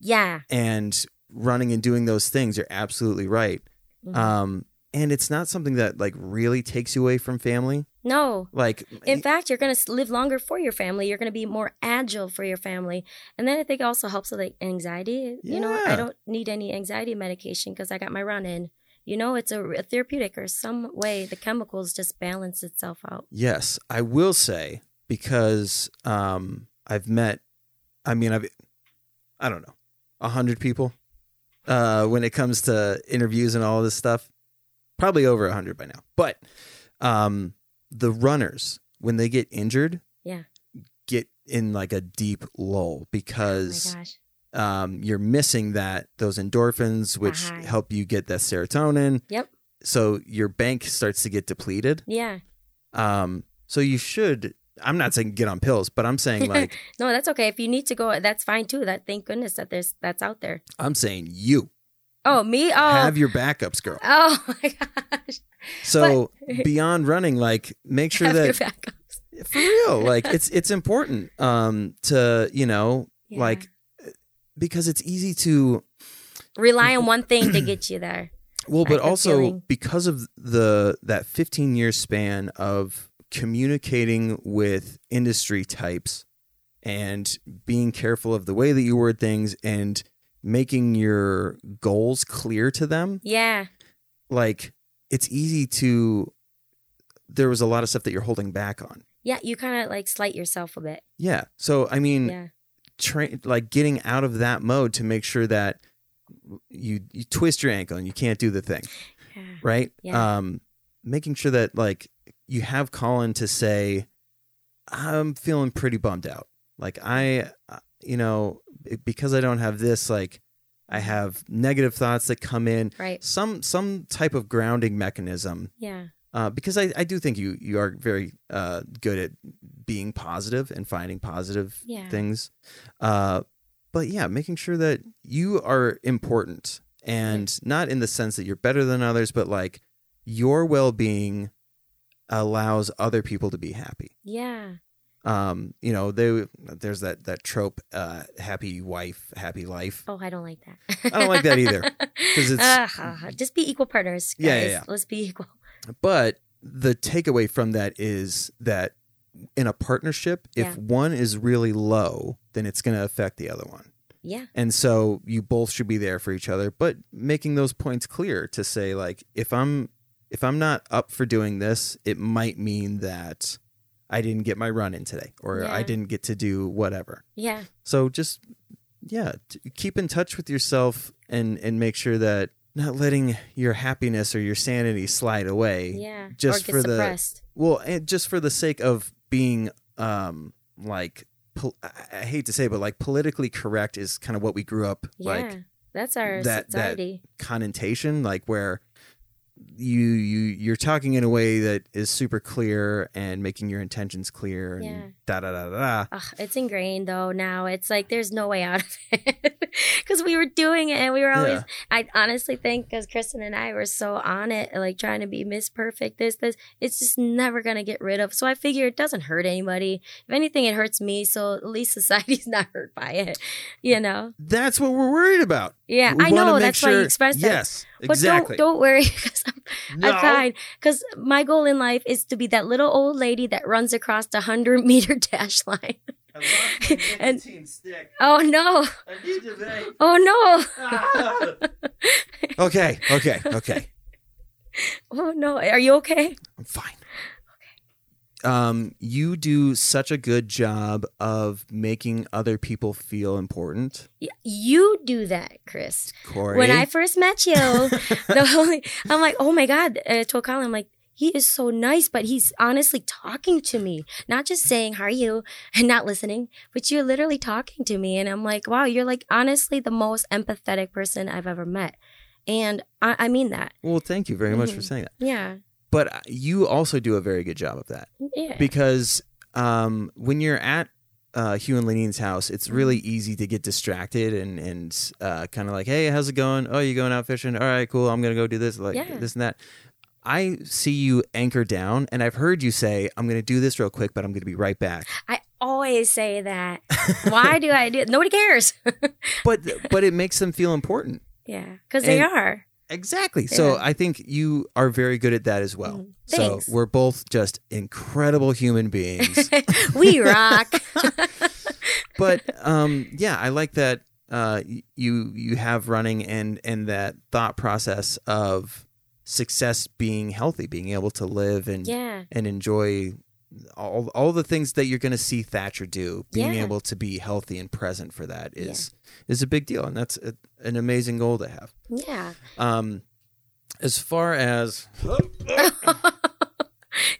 B: Yeah.
A: and running and doing those things you're absolutely right
B: Mhm.
A: um and it's not something that like really takes you away from family
B: no.
A: like
B: In fact, you're going to live longer for your family. You're going to be more agile for your family. And then I think it also helps with like anxiety. You know, I don't need any anxiety medication because I got my run in. You know, it's a, a therapeutic or some way the chemicals just balance itself out.
A: yes i will say because um i've met i mean i've i don't know a hundred people uh when it comes to interviews and all this stuff probably over a hundred by now but um the runners when they get injured
B: Yeah.
A: get in like a deep lull
B: Oh my
A: because
B: gosh.
A: Um, you're missing that those endorphins which
B: Right.
A: help you get that serotonin
B: Yep.
A: so your bank starts to get depleted
B: Yeah.
A: um, so you should i'm not saying get on pills but i'm saying like
B: No, that's okay. If you need to go, that's fine too. That thank goodness that there's that's out there.
A: i'm saying you
B: Oh, me? Oh.
A: have your backups girl
B: oh my gosh.
A: so beyond running like make sure
B: Have your
A: that
B: backups.
A: for real like it's it's important um to you know
B: Yeah.
A: like because it's easy to
B: rely on one thing to get you there.
A: Well, but also
B: feeling.
A: because of the that 15 year span of communicating with industry types and being careful of the way that you word things and making your goals clear to them,
B: Yeah.
A: like it's easy to there was a lot of stuff that you're holding back on.
B: Yeah. You kind of like slight yourself a bit.
A: Yeah. So I mean,
B: Yeah.
A: Train like getting out of that mode to make sure that you you twist your ankle and you can't do the thing.
B: Yeah.
A: right?
B: Yeah.
A: Um, making sure that like you have Colin to say, I'm feeling pretty bummed out. Like I, you know, because I don't have this, like I have negative thoughts that come in.
B: Right.
A: Some some type of grounding mechanism.
B: Yeah.
A: Uh, because I, I do think you you are very uh, good at being positive and finding positive
B: Yeah.
A: things. Uh, but yeah, making sure that you are important and not in the sense that you're better than others, but like your well being allows other people to be happy.
B: Yeah.
A: Um, you know, they there's that that trope, uh, happy wife, happy life.
B: Oh, I don't like that.
A: I don't like that either, 'cause it's-
B: Ah, just be equal partners. Guys.
A: Yeah, yeah, yeah.
B: Let's be equal.
A: But the takeaway from that is that in a partnership, if
B: Yeah.
A: one is really low, then it's going to affect the other one.
B: Yeah.
A: And so you both should be there for each other, but making those points clear to say like if I'm if I'm not up for doing this, it might mean that I didn't get my run in today or I didn't get to do whatever.
B: Yeah.
A: So just yeah, keep in touch with yourself and and make sure that not letting your happiness or your sanity slide away.
B: Yeah.
A: Just for the- Well, and just for the sake of being um like pol- I hate to say, but like politically correct is kind of what we grew up
B: Yeah.
A: like
B: That's our
A: that- that-
B: society.
A: connotation, like where you you you're talking in a way that is super clear and making your intentions clear and
B: Yeah.
A: da da da da.
B: Ugh, it's ingrained though now. It's like there's no way out of it because we were doing it and we were always.
A: Yeah.
B: I honestly think because Kristen and I were so on it, like trying to be Miss Perfect, this this, it's just never gonna get rid of. So I figure it doesn't hurt anybody. If anything, it hurts me. So at least society's not hurt by it. You know?
A: That's what we're worried about.
B: Yeah,
A: We
B: I know. That's why you
A: sure-
B: expressed it.
A: Yes,
B: But
A: exactly.
B: don't don't worry because I'm
A: no.
B: I'm fine. Because my goal in life is to be that little old lady that runs across the hundred meter dash line.
A: I
B: And-
A: stick.
B: Oh no!
A: I need to vape.
B: Oh no!
A: Okay, okay, okay.
B: Oh no! Are you okay?
A: I'm fine. Um, you do such a good job of making other people feel important,
B: You do that, Chris.
A: Corey.
B: When I first met you, the only I'm like, oh my god! I told Colin, I'm like, he is so nice, but he's honestly talking to me, not just saying how are you and not listening, but you're literally talking to me, and I'm like, wow, you're like honestly the most empathetic person I've ever met, and I, I mean that.
A: well, thank you very much for
B: Mhm.
A: saying that.
B: Yeah,
A: But you also do a very good job of that
B: yeah,
A: because um, when you're at uh, Hugh and Lenine's house, it's really
B: Mm-hmm.
A: easy to get distracted and and uh, kind of like, hey, how's it going? Oh, you going out fishing? All right, cool. I'm gonna go do this, like
B: Yeah.
A: this and that. I see you anchor down, and I've heard you say, "I'm going to do this real quick, but I'm going to be right back."
B: I always say that. Why do I do it? Nobody cares.
A: But but it makes them feel important.
B: yeah, because they are.
A: Exactly. So I think you are very good at that as well.
B: Mhm.
A: So we're both just incredible human beings.
B: we rock.
A: but um, yeah, I like that uh, you you have running and and that thought process of success being healthy, being able to live and
B: yeah,
A: and enjoy all all the things that you're going to see Thatcher do. Being
B: Yeah.
A: able to be healthy and present for that is is a big deal, and that's a, an amazing goal to have.
B: yeah.
A: Um, as far as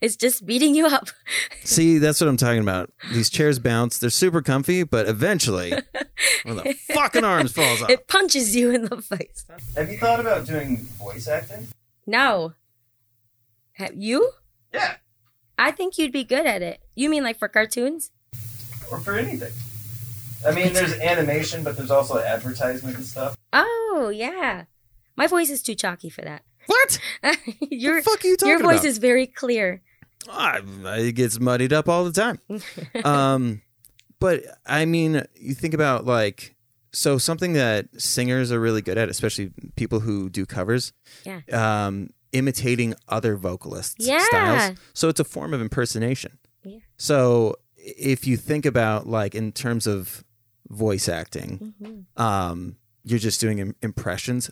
B: it's just beating you up.
A: see, that's what I'm talking about. These chairs bounce; they're super comfy, but eventually, one of the fucking arms falls off.
B: It punches you in the face.
A: Have you thought about doing voice acting?
B: No. Have you?
A: Yeah,
B: I think you'd be good at it. You mean like for cartoons?
A: or for anything. I mean, there's animation, but there's also advertisement and stuff.
B: Oh yeah. My voice is too chalky for that.
A: What?
B: your
A: the fuck are you talking
B: your voice
A: about?
B: is very clear.
A: Ah, it gets muddied up all the time. um, but I mean, you think about like so something that singers are really good at, especially people who do covers.
B: Yeah.
A: Um, imitating other vocalists'
B: Yeah.
A: styles. So it's a form of impersonation.
B: Yeah.
A: So if you think about like in terms of voice acting,
B: Mhm.
A: um, you're just doing im- impressions,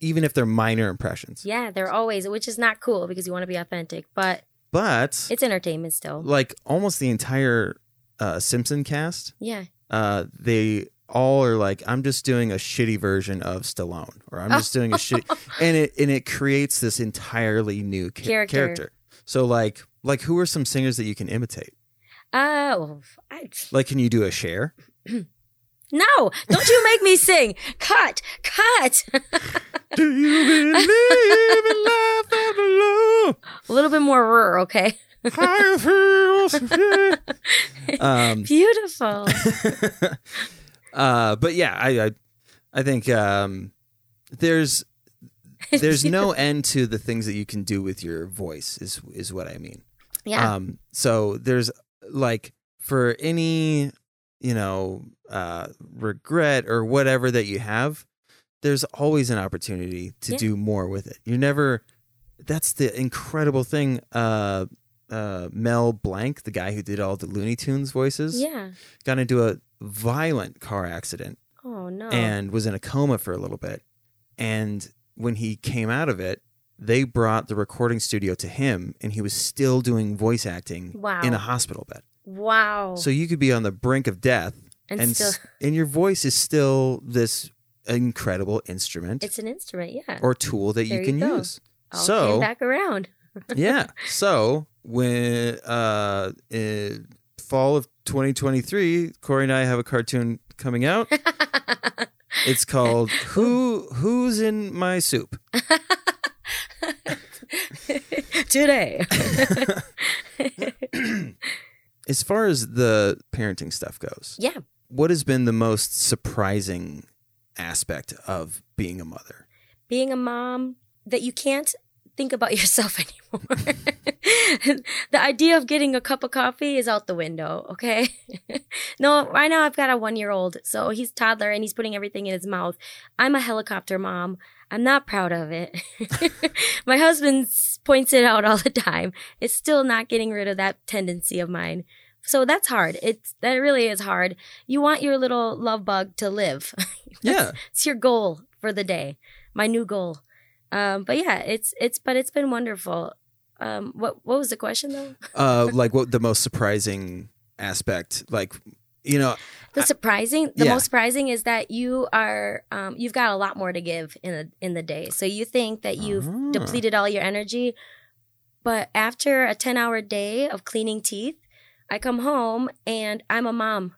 A: even if they're minor impressions.
B: Yeah, they're always, which is not cool because you want to be authentic, but
A: But
B: it's entertainment still.
A: like almost the entire uh, Simpson cast,
B: Yeah.
A: uh, they all are like, I'm just doing a shitty version of Stallone, or I'm just doing a shitty, and it and it creates this entirely new ca-
B: Character.
A: character. So like, like who are some singers that you can imitate?
B: Oh, I,
A: Like, can you do a Cher?
B: no! Don't you make me sing. Cut, cut.
A: do you believe in life love?
B: A little bit more rur, okay?
A: Um,
B: Beautiful.
A: Uh, but yeah, I, I, I think um, there's there's no end to the things that you can do with your voice. Is is what I mean.
B: yeah.
A: Um, so there's like for any you know uh, regret or whatever that you have, there's always an opportunity to
B: Yeah.
A: do more with it. You're never. That's the incredible thing. Uh, uh, Mel Blanc, the guy who did all the Looney Tunes voices,
B: yeah.
A: got into a violent car accident
B: Oh no.
A: and was in a coma for a little bit. And when he came out of it, they brought the recording studio to him, and he was still doing voice acting
B: Wow.
A: in a hospital bed.
B: wow.
A: So you could be on the brink of death,
B: and,
A: and
B: still,
A: and your voice is still this incredible instrument
B: it's an instrument. Yeah.
A: or tool that
B: There
A: you can use.
B: All
A: so
B: back around.
A: yeah. So when uh, in fall of 2023, Corey and I have a cartoon coming out. It's called "Who Who's in My Soup."
B: Today.
A: as far as the parenting stuff goes,
B: yeah.
A: what has been the most surprising aspect of being a mother?
B: Being a mom that you can't think about yourself anymore. the idea of getting a cup of coffee is out the window, okay? no, right now I've got a one year old, so he's toddler and he's putting everything in his mouth. I'm a helicopter mom. I'm not proud of it. My husband points it out all the time. It's still not getting rid of that tendency of mine. So that's hard. It's that really is hard. You want your little love bug to live.
A: Yeah.
B: it's your goal for the day. My new goal. Um, but yeah, it's it's but it's been wonderful. Um, what what was the question though?
A: Uh, like what the most surprising aspect? Like, you know,
B: The surprising, the
A: yeah.
B: most surprising is that you are, um, you've got a lot more to give in the in the day. So you think that you've
A: Ah.
B: depleted all your energy, but after a ten hour day of cleaning teeth, I come home and I'm a mom,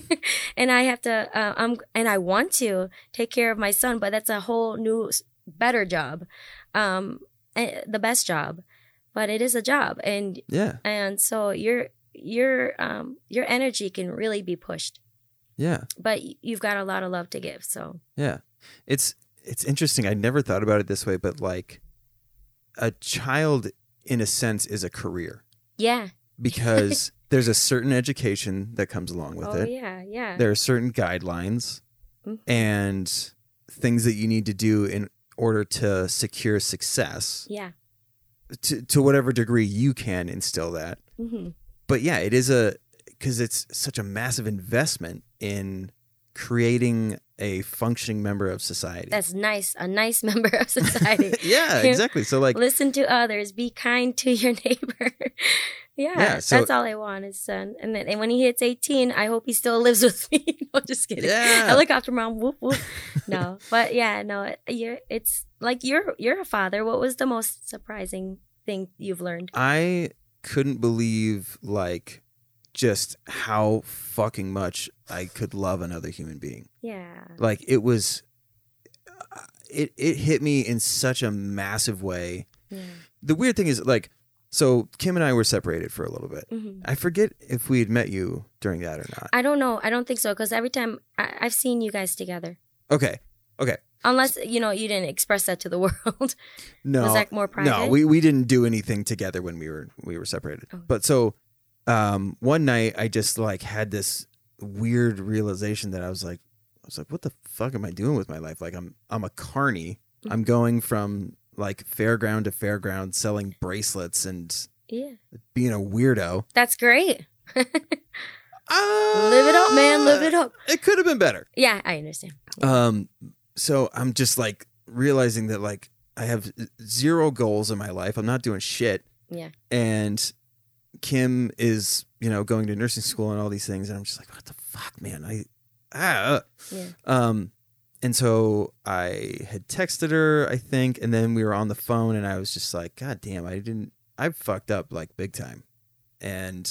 B: and I have to, uh, I'm and I want to take care of my son, but that's a whole new, better job, um, eh, the best job, but it is a job, and
A: yeah,
B: and so your your um your energy can really be pushed
A: yeah,
B: but you've got a lot of love to give so
A: yeah. It's it's interesting. I never thought about it this way, but like, a child, in a sense, is a career
B: yeah
A: because there's a certain education that comes along with
B: oh
A: it.
B: yeah yeah
A: There are certain guidelines
B: Mhm.
A: and things that you need to do in order to secure success
B: yeah
A: to, to whatever degree you can instill that.
B: hmm
A: But yeah, it is a because it's such a massive investment in creating a functioning member of society.
B: that's nice a nice member of society
A: yeah, exactly. So like
B: listen to others be kind to your neighbor yeah,
A: Yeah, so-
B: that's all i want is son and then and when he hits 18 i hope he still lives with me. No just kidding.
A: Yeah.
B: helicopter mom whoop whoop. No but yeah no you're it's like you're you're a father. What was the most surprising thing you've learned?
A: I couldn't believe like just how fucking much I could love another human being.
B: yeah.
A: Like it was uh, it it hit me in such a massive way.
B: yeah.
A: The weird thing is like so Kim and I were separated for a little bit.
B: hmm
A: I forget if we had met you during that or not.
B: I don't know. I don't think so because every time I, I've seen you guys together,
A: Okay. Okay.
B: unless you know you didn't express that to the world.
A: No.
B: Was that more private?
A: No, we, we didn't do anything together when we were we were separated.
B: Oh.
A: But so um one night I just like had this weird realization that I was like I was like what the fuck am I doing with my life? Like I'm I'm a carny.
B: Mm.
A: I'm going from like fairground to fairground selling bracelets and
B: yeah,
A: being a weirdo.
B: that's great.
A: Uh,
B: live it up, man. Live it up.
A: It could have been better.
B: Yeah, I understand.
A: Um, so I'm just like realizing that like I have zero goals in my life. I'm not doing shit.
B: Yeah.
A: And Kim is, you know, going to nursing school and all these things, and I'm just like, what the fuck, man? I ah.
B: Yeah.
A: Um, and so I had texted her, I think, and then we were on the phone, and I was just like, God damn, I didn't, I fucked up like big time. And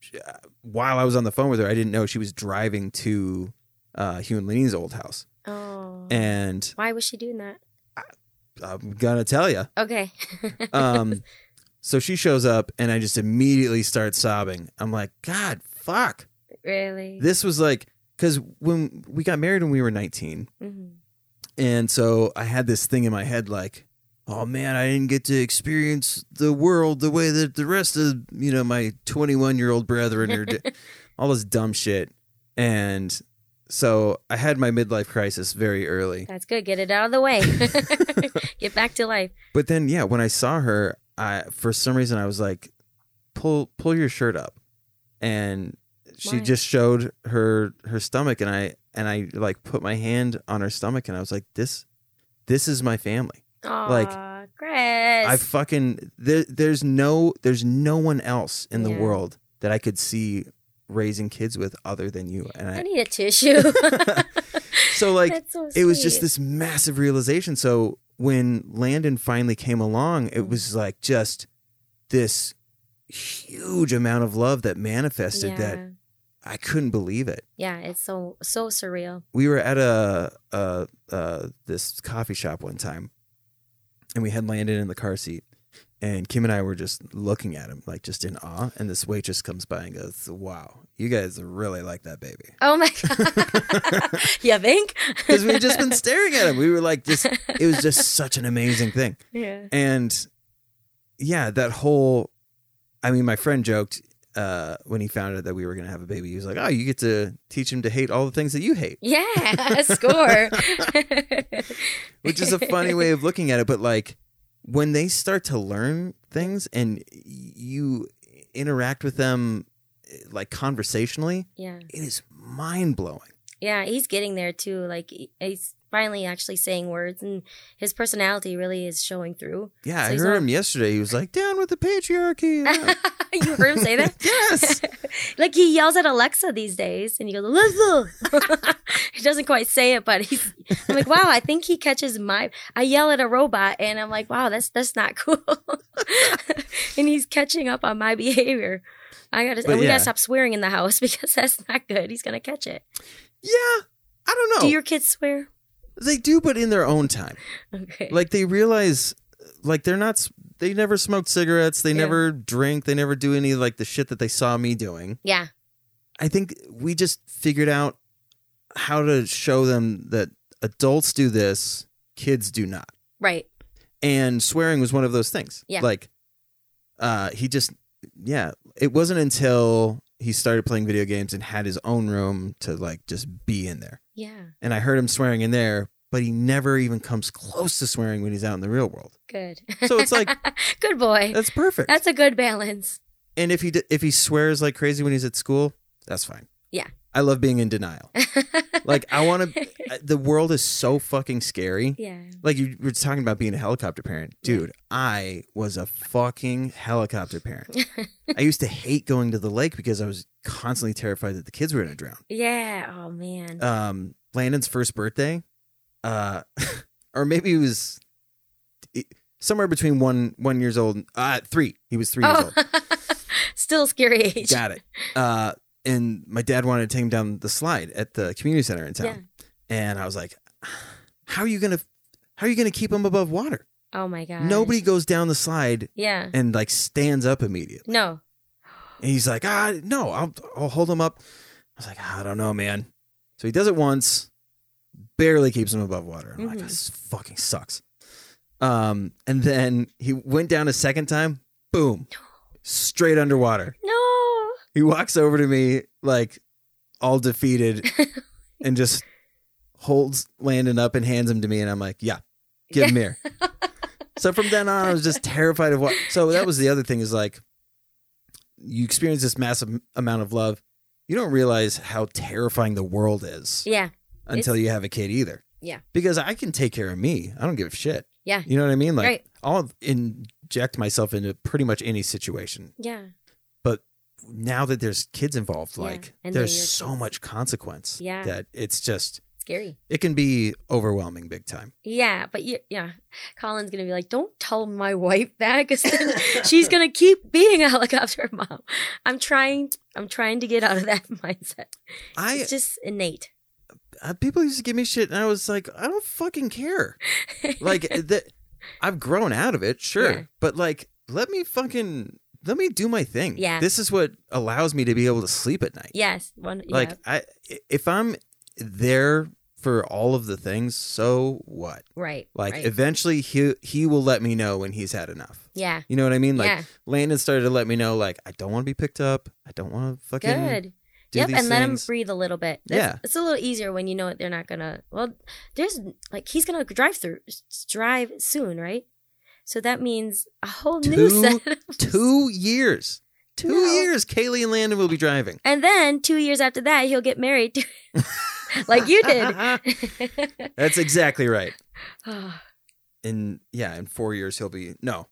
A: she- uh, while I was on the phone with her, I didn't know she was driving to uh, Hugh and Lenine's old house.
B: Oh,
A: And
B: why was she doing that?
A: I'm gonna tell you.
B: Okay.
A: Um, so she shows up, and I just immediately start sobbing. I'm like, God, fuck.
B: really?
A: This was like, because when we got married when we were 19,
B: hmm
A: And so I had this thing in my head like, oh man, I didn't get to experience the world the way that the rest of, you know, my 21 year old brethren are, di- all this dumb shit. And so I had my midlife crisis very early.
B: That's good. Get it out of the way. Get back to life.
A: But then, yeah, when I saw her, I, for some reason, I was like, pull, pull your shirt up. And she
B: Why?
A: just showed her, her stomach and I, and I like put my hand on her stomach and I was like, this, this is my family.
B: Oh,
A: Like,
B: Chris.
A: I fucking there, there's no there's no one else in the world that I could see raising kids with other than you. And
B: I
A: I
B: need a tissue.
A: so like
B: so
A: it was just this massive realization. So when Landon finally came along, it was like just this huge amount of love that manifested
B: yeah.
A: that I couldn't believe it.
B: yeah, it's so so surreal.
A: we were at a, a, uh this coffee shop one time, and we had Landon in the car seat, And Kim and I were just looking at him, like just in awe. And this waitress comes by and goes, "Wow, you guys really like that baby."
B: Oh my god. you think?
A: Because we've just been staring at him. We were like, just it was just such an amazing thing.
B: Yeah.
A: And yeah, that whole I mean, my friend joked uh, when he found out that we were going to have a baby. He was like, "Oh, you get to teach him to hate all the things that you hate,"
B: Yeah, score.
A: which is a funny way of looking at it. But like, when they start to learn things and you interact with them like conversationally,
B: Yeah.
A: it is mind blowing.
B: Yeah, he's getting there too. Like he- he's finally actually saying words and his personality really is showing through.
A: Yeah,
B: So
A: I heard
B: not-
A: him yesterday. He was like, "Down with the patriarchy."
B: you heard him say that?
A: yes.
B: like he yells at Alexa these days and he goes, Alexa. he doesn't quite say it, but he's I'm like, wow, I think he catches my I yell at a robot and I'm like, wow, that's that's not cool. and he's catching up on my behavior. I gotta
A: But
B: we
A: yeah.
B: gotta stop swearing in the house because that's not good. He's gonna catch it.
A: Yeah. I don't know.
B: Do your kids swear?
A: They do, but in their own time.
B: Okay.
A: like they realize like they're not they never smoke cigarettes they
B: Yeah.
A: never drink they never do any like the shit that they saw me doing
B: yeah.
A: i think we just figured out how to show them that adults do this kids do not
B: Right.
A: and swearing was one of those things
B: Yeah.
A: like uh he just yeah it wasn't until he started playing video games and had his own room to like just be in there
B: Yeah.
A: and i heard him swearing in there but he never even comes close to swearing when he's out in the real world
B: Good.
A: So it's like-
B: good boy.
A: that's perfect
B: That's a good balance.
A: And if he d- if he swears like crazy when he's at school, that's fine.
B: Yeah.
A: I love being in denial. Like I want to. The world is so fucking scary.
B: yeah.
A: Like you were talking about being a helicopter parent, dude. I was a fucking helicopter parent. I used to hate going to the lake because I was constantly terrified that the kids were going to drown.
B: Yeah. Oh man.
A: Um, Landon's first birthday, uh, or maybe he was somewhere between one one years old. Uh, three. He was three years
B: oh.
A: old.
B: Still scary age.
A: Got it. Uh, and my dad wanted to take him down the slide at the community center in town,
B: Yeah.
A: and I was like, "How are you gonna, how are you gonna keep him above water?
B: Oh my god.
A: Nobody goes down the slide
B: Yeah.
A: and like stands up immediately."
B: No.
A: And he's like, "Ah, no, I'll, I'll hold him up." I was like, "I don't know, man." So he does it once, barely keeps him above water. I'm like,
B: Mhm.
A: "This fucking sucks." Um, and then he went down a second time, boom, straight underwater.
B: No.
A: He walks over to me like all defeated and just holds Landon up and hands him to me and I'm like, "Yeah, give him here." so from then on I was just terrified of what So that was the other thing is like you experience this massive amount of love. You don't realize how terrifying the world is
B: Yeah.
A: until you have a kid either.
B: Yeah.
A: Because I can take care of me. I don't give a shit.
B: Yeah.
A: You know what I mean? Like
B: Right.
A: I'll inject myself into pretty much any situation
B: Yeah.
A: Now that there's kids involved,
B: Yeah,
A: like
B: and
A: there's so
B: kids.
A: much consequence
B: Yeah.
A: that it's just
B: Scary.
A: it can be overwhelming big time.
B: Yeah, but you, yeah, Colin's gonna be like, "Don't tell my wife that, because she's gonna keep being a helicopter mom." I'm trying. I'm trying to get out of that mindset.
A: I
B: It's just innate.
A: uh, people used to give me shit, and I was like, I don't fucking care. Like that, I've grown out of it, sure,
B: Yeah.
A: but like, let me fucking let me do my thing.
B: Yeah.
A: this is what allows me to be able to sleep at night.
B: yes, one.
A: Like
B: yeah,
A: I, if I'm there for all of the things, so what?
B: right.
A: Like
B: right.
A: eventually he he will let me know when he's had enough.
B: yeah,
A: You know what I mean? Like
B: yeah,
A: Landon started to let me know, like, I don't want to be picked up. I don't want to fucking
B: good. Yep, and let him breathe a little bit. That's-
A: Yeah.
B: it's a little easier when you know it they're not gonna. Well, there's like he's gonna drive through, drive soon, right? So that means a whole new set. Of
A: Two years. Two
B: No.
A: years. Kaylee and Landon will be driving.
B: And then two years after that, he'll get married, to, like you did.
A: That's exactly right.
B: Oh,
A: In yeah, in four years he'll be no,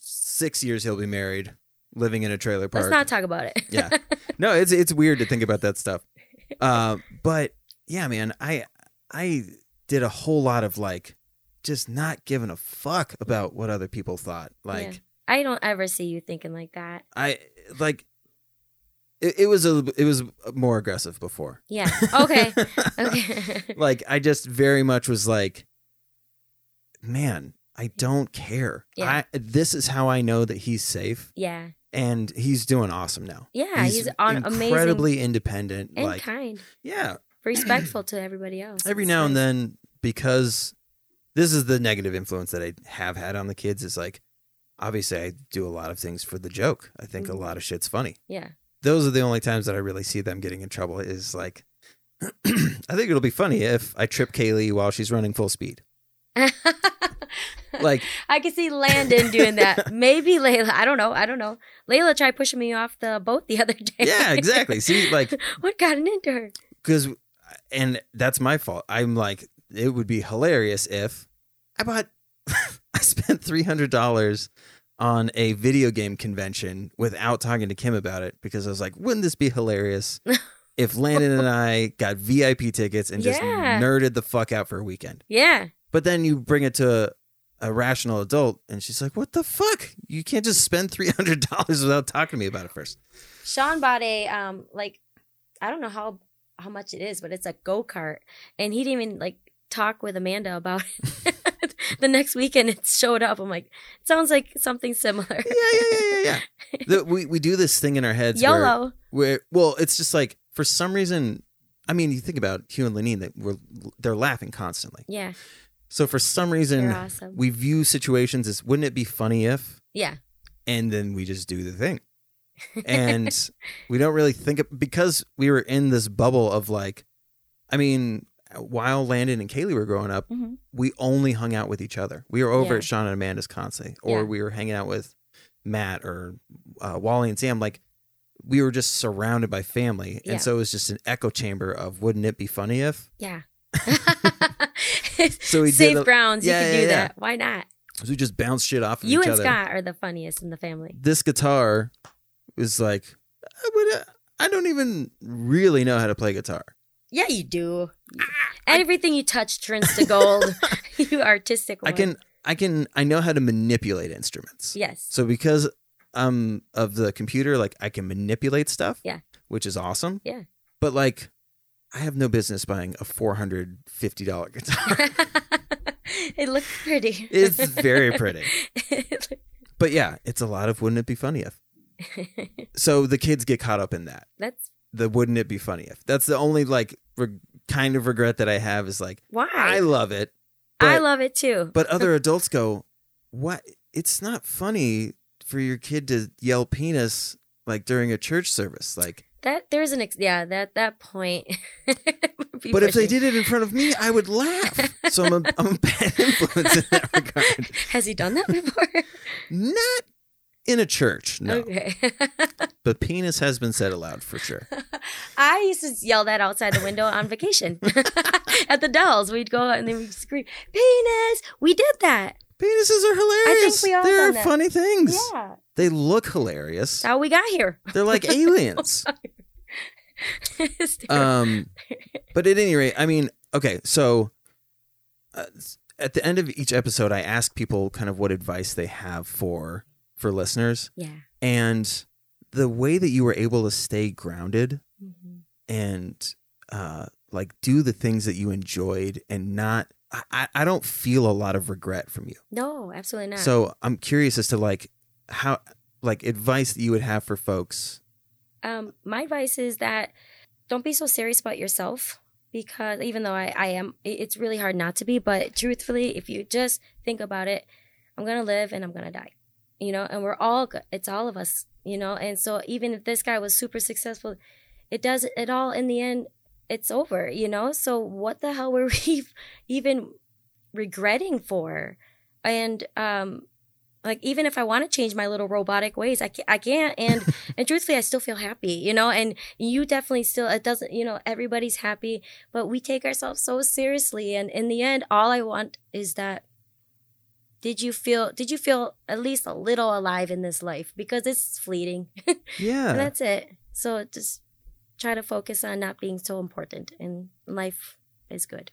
A: six years he'll be married, living in a trailer park.
B: Let's not talk about it.
A: Yeah. no, it's it's weird to think about that stuff. Uh, but yeah, man, I I did a whole lot of like just not giving a fuck about what other people thought. Like
B: Yeah. I don't ever see you thinking like that.
A: I like it, it was a it was more aggressive before.
B: Yeah. Okay. Okay.
A: like I just very much was like, man, I don't care.
B: Yeah.
A: I, this is how I know that he's safe,
B: Yeah.
A: and he's doing awesome now.
B: Yeah. He's, on amazing
A: incredibly independent.
B: and
A: like,
B: kind,
A: yeah,
B: respectful to everybody else.
A: every now and then because this is the negative influence that I have had on the kids is like obviously I do a lot of things for the joke. I think a
B: Mhm.
A: lot of shit's funny.
B: Yeah.
A: Those are the only times that I really see them getting in trouble is like I think it'll be funny if I trip Kaylee while she's running full speed. Like
B: I can see Landon doing that. Maybe Layla. I don't know. I don't know. Layla tried pushing me off the boat the other day.
A: yeah, exactly. See like
B: what got into her?
A: cuz and that's my fault. I'm like it would be hilarious if I bought I spent $300 on a video game convention without talking to Kim about it because I was like, wouldn't this be hilarious if Landon and I got VIP tickets and just
B: Yeah.
A: nerded the fuck out for a weekend?
B: Yeah.
A: But then you bring it to a rational adult and she's like, what the fuck? You can't just spend $300 without talking to me about it first.
B: Sean bought a um like I don't know how how much it is, but it's a go kart, and he didn't even like talk with Amanda about it. the next weekend, it showed up. I'm like, it sounds like something similar.
A: Yeah, yeah, yeah, yeah, yeah. the, we, we do this thing in our heads
B: YOLO.
A: where, well, it's just like, for some reason, I mean, you think about Hugh and Lenine, that we're, they're laughing constantly.
B: Yeah,
A: So for some reason,
B: awesome.
A: we view situations as wouldn't it be funny if
B: yeah,
A: and then we just do the thing and we don't really think of, because we were in this bubble of like i mean while landon and kaylee were growing up
B: hmm
A: we only hung out with each other we were over
B: Yeah.
A: at sean and amanda's constantly or
B: Yeah.
A: we were hanging out with matt or uh, wally and sam like we were just surrounded by family
B: Yeah.
A: and so it was just an echo chamber of wouldn't it be funny if
B: yeah.
A: So we did
B: safe
A: a-
B: grounds.
A: Yeah,
B: you can do that. Why not?
A: so we just bounced shit off of
B: You and
A: other
B: Scott are the funniest in the family.
A: this guitar was like I, would, I don't even really know how to play guitar
B: Yeah, you do. Everything you touch turns to gold. you artistic.
A: I
B: one.
A: can I can I know how to manipulate instruments.
B: Yes.
A: So because um of the computer, like I can manipulate stuff.
B: Yeah.
A: Which is awesome.
B: Yeah.
A: But like I have no business buying a four hundred fifty dollar guitar.
B: it looks pretty.
A: it's very pretty. But yeah, it's a lot of wouldn't it be funny if. So the kids get caught up in that.
B: That's
A: The wouldn't it be funny if. That's the only like re- kind of regret that I have is like
B: why
A: I love it.
B: I love it too.
A: But other adults go, "What? It's not funny for your kid to yell penis like during a church service. Like,
B: That there's an ex- yeah that that point.
A: but if they did it in front of me, I would laugh. So I'm a, I'm a bad influence in that regard.
B: has he done that before?
A: Not in a church, no.
B: Okay.
A: But penis has been said aloud for sure.
B: I used to yell that outside the window on vacation at the dolls. We'd go out and then we'd scream, "Penis!" We did that.
A: Penises are hilarious.
B: we all
A: They're
B: done that.
A: funny things.
B: Yeah,
A: They look hilarious.
B: that's how we got here.
A: They're like aliens. Um but at any rate i mean okay so uh, at the end of each episode i ask people kind of what advice they have for for listeners
B: yeah.
A: and the way that you were able to stay grounded
B: Mhm.
A: and uh like do the things that you enjoyed and not I- I, I don't feel a lot of regret from you.
B: No, absolutely not.
A: So I'm curious as to like how like advice that you would have for folks.
B: um, my advice is that don't be so serious about yourself because even though I, I am, it's really hard not to be. But truthfully, if you just think about it, I'm going to live and I'm going to die, you know, and we're all, it's all of us, you know. And so even if this guy was super successful, it does it all in the end, it's over, you know. So what the hell were we even regretting for? And, um, like even if I want to change my little robotic ways, I can't, I can't. And and truthfully, I still feel happy, you know. And you definitely still. It doesn't, you know. Everybody's happy, but we take ourselves so seriously. And in the end, all I want is that. Did you feel? Did you feel at least a little alive in this life? Because it's fleeting, and
A: Yeah.
B: that's it. So just try to focus on not being so important, and life is good.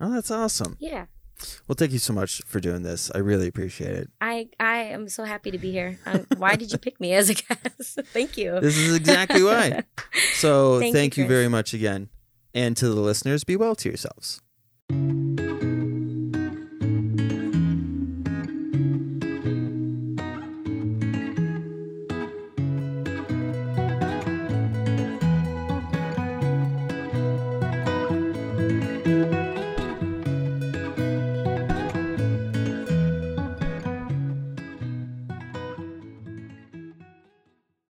A: Oh, that's awesome.
B: Yeah,
A: Well, thank you so much for doing this. I really appreciate it.
B: I I am so happy to be here. Um, why did you pick me as a guest? Thank you.
A: This is exactly why. So
B: Thank
A: thank,
B: you,
A: you very much again. And to the listeners, be well to yourselves.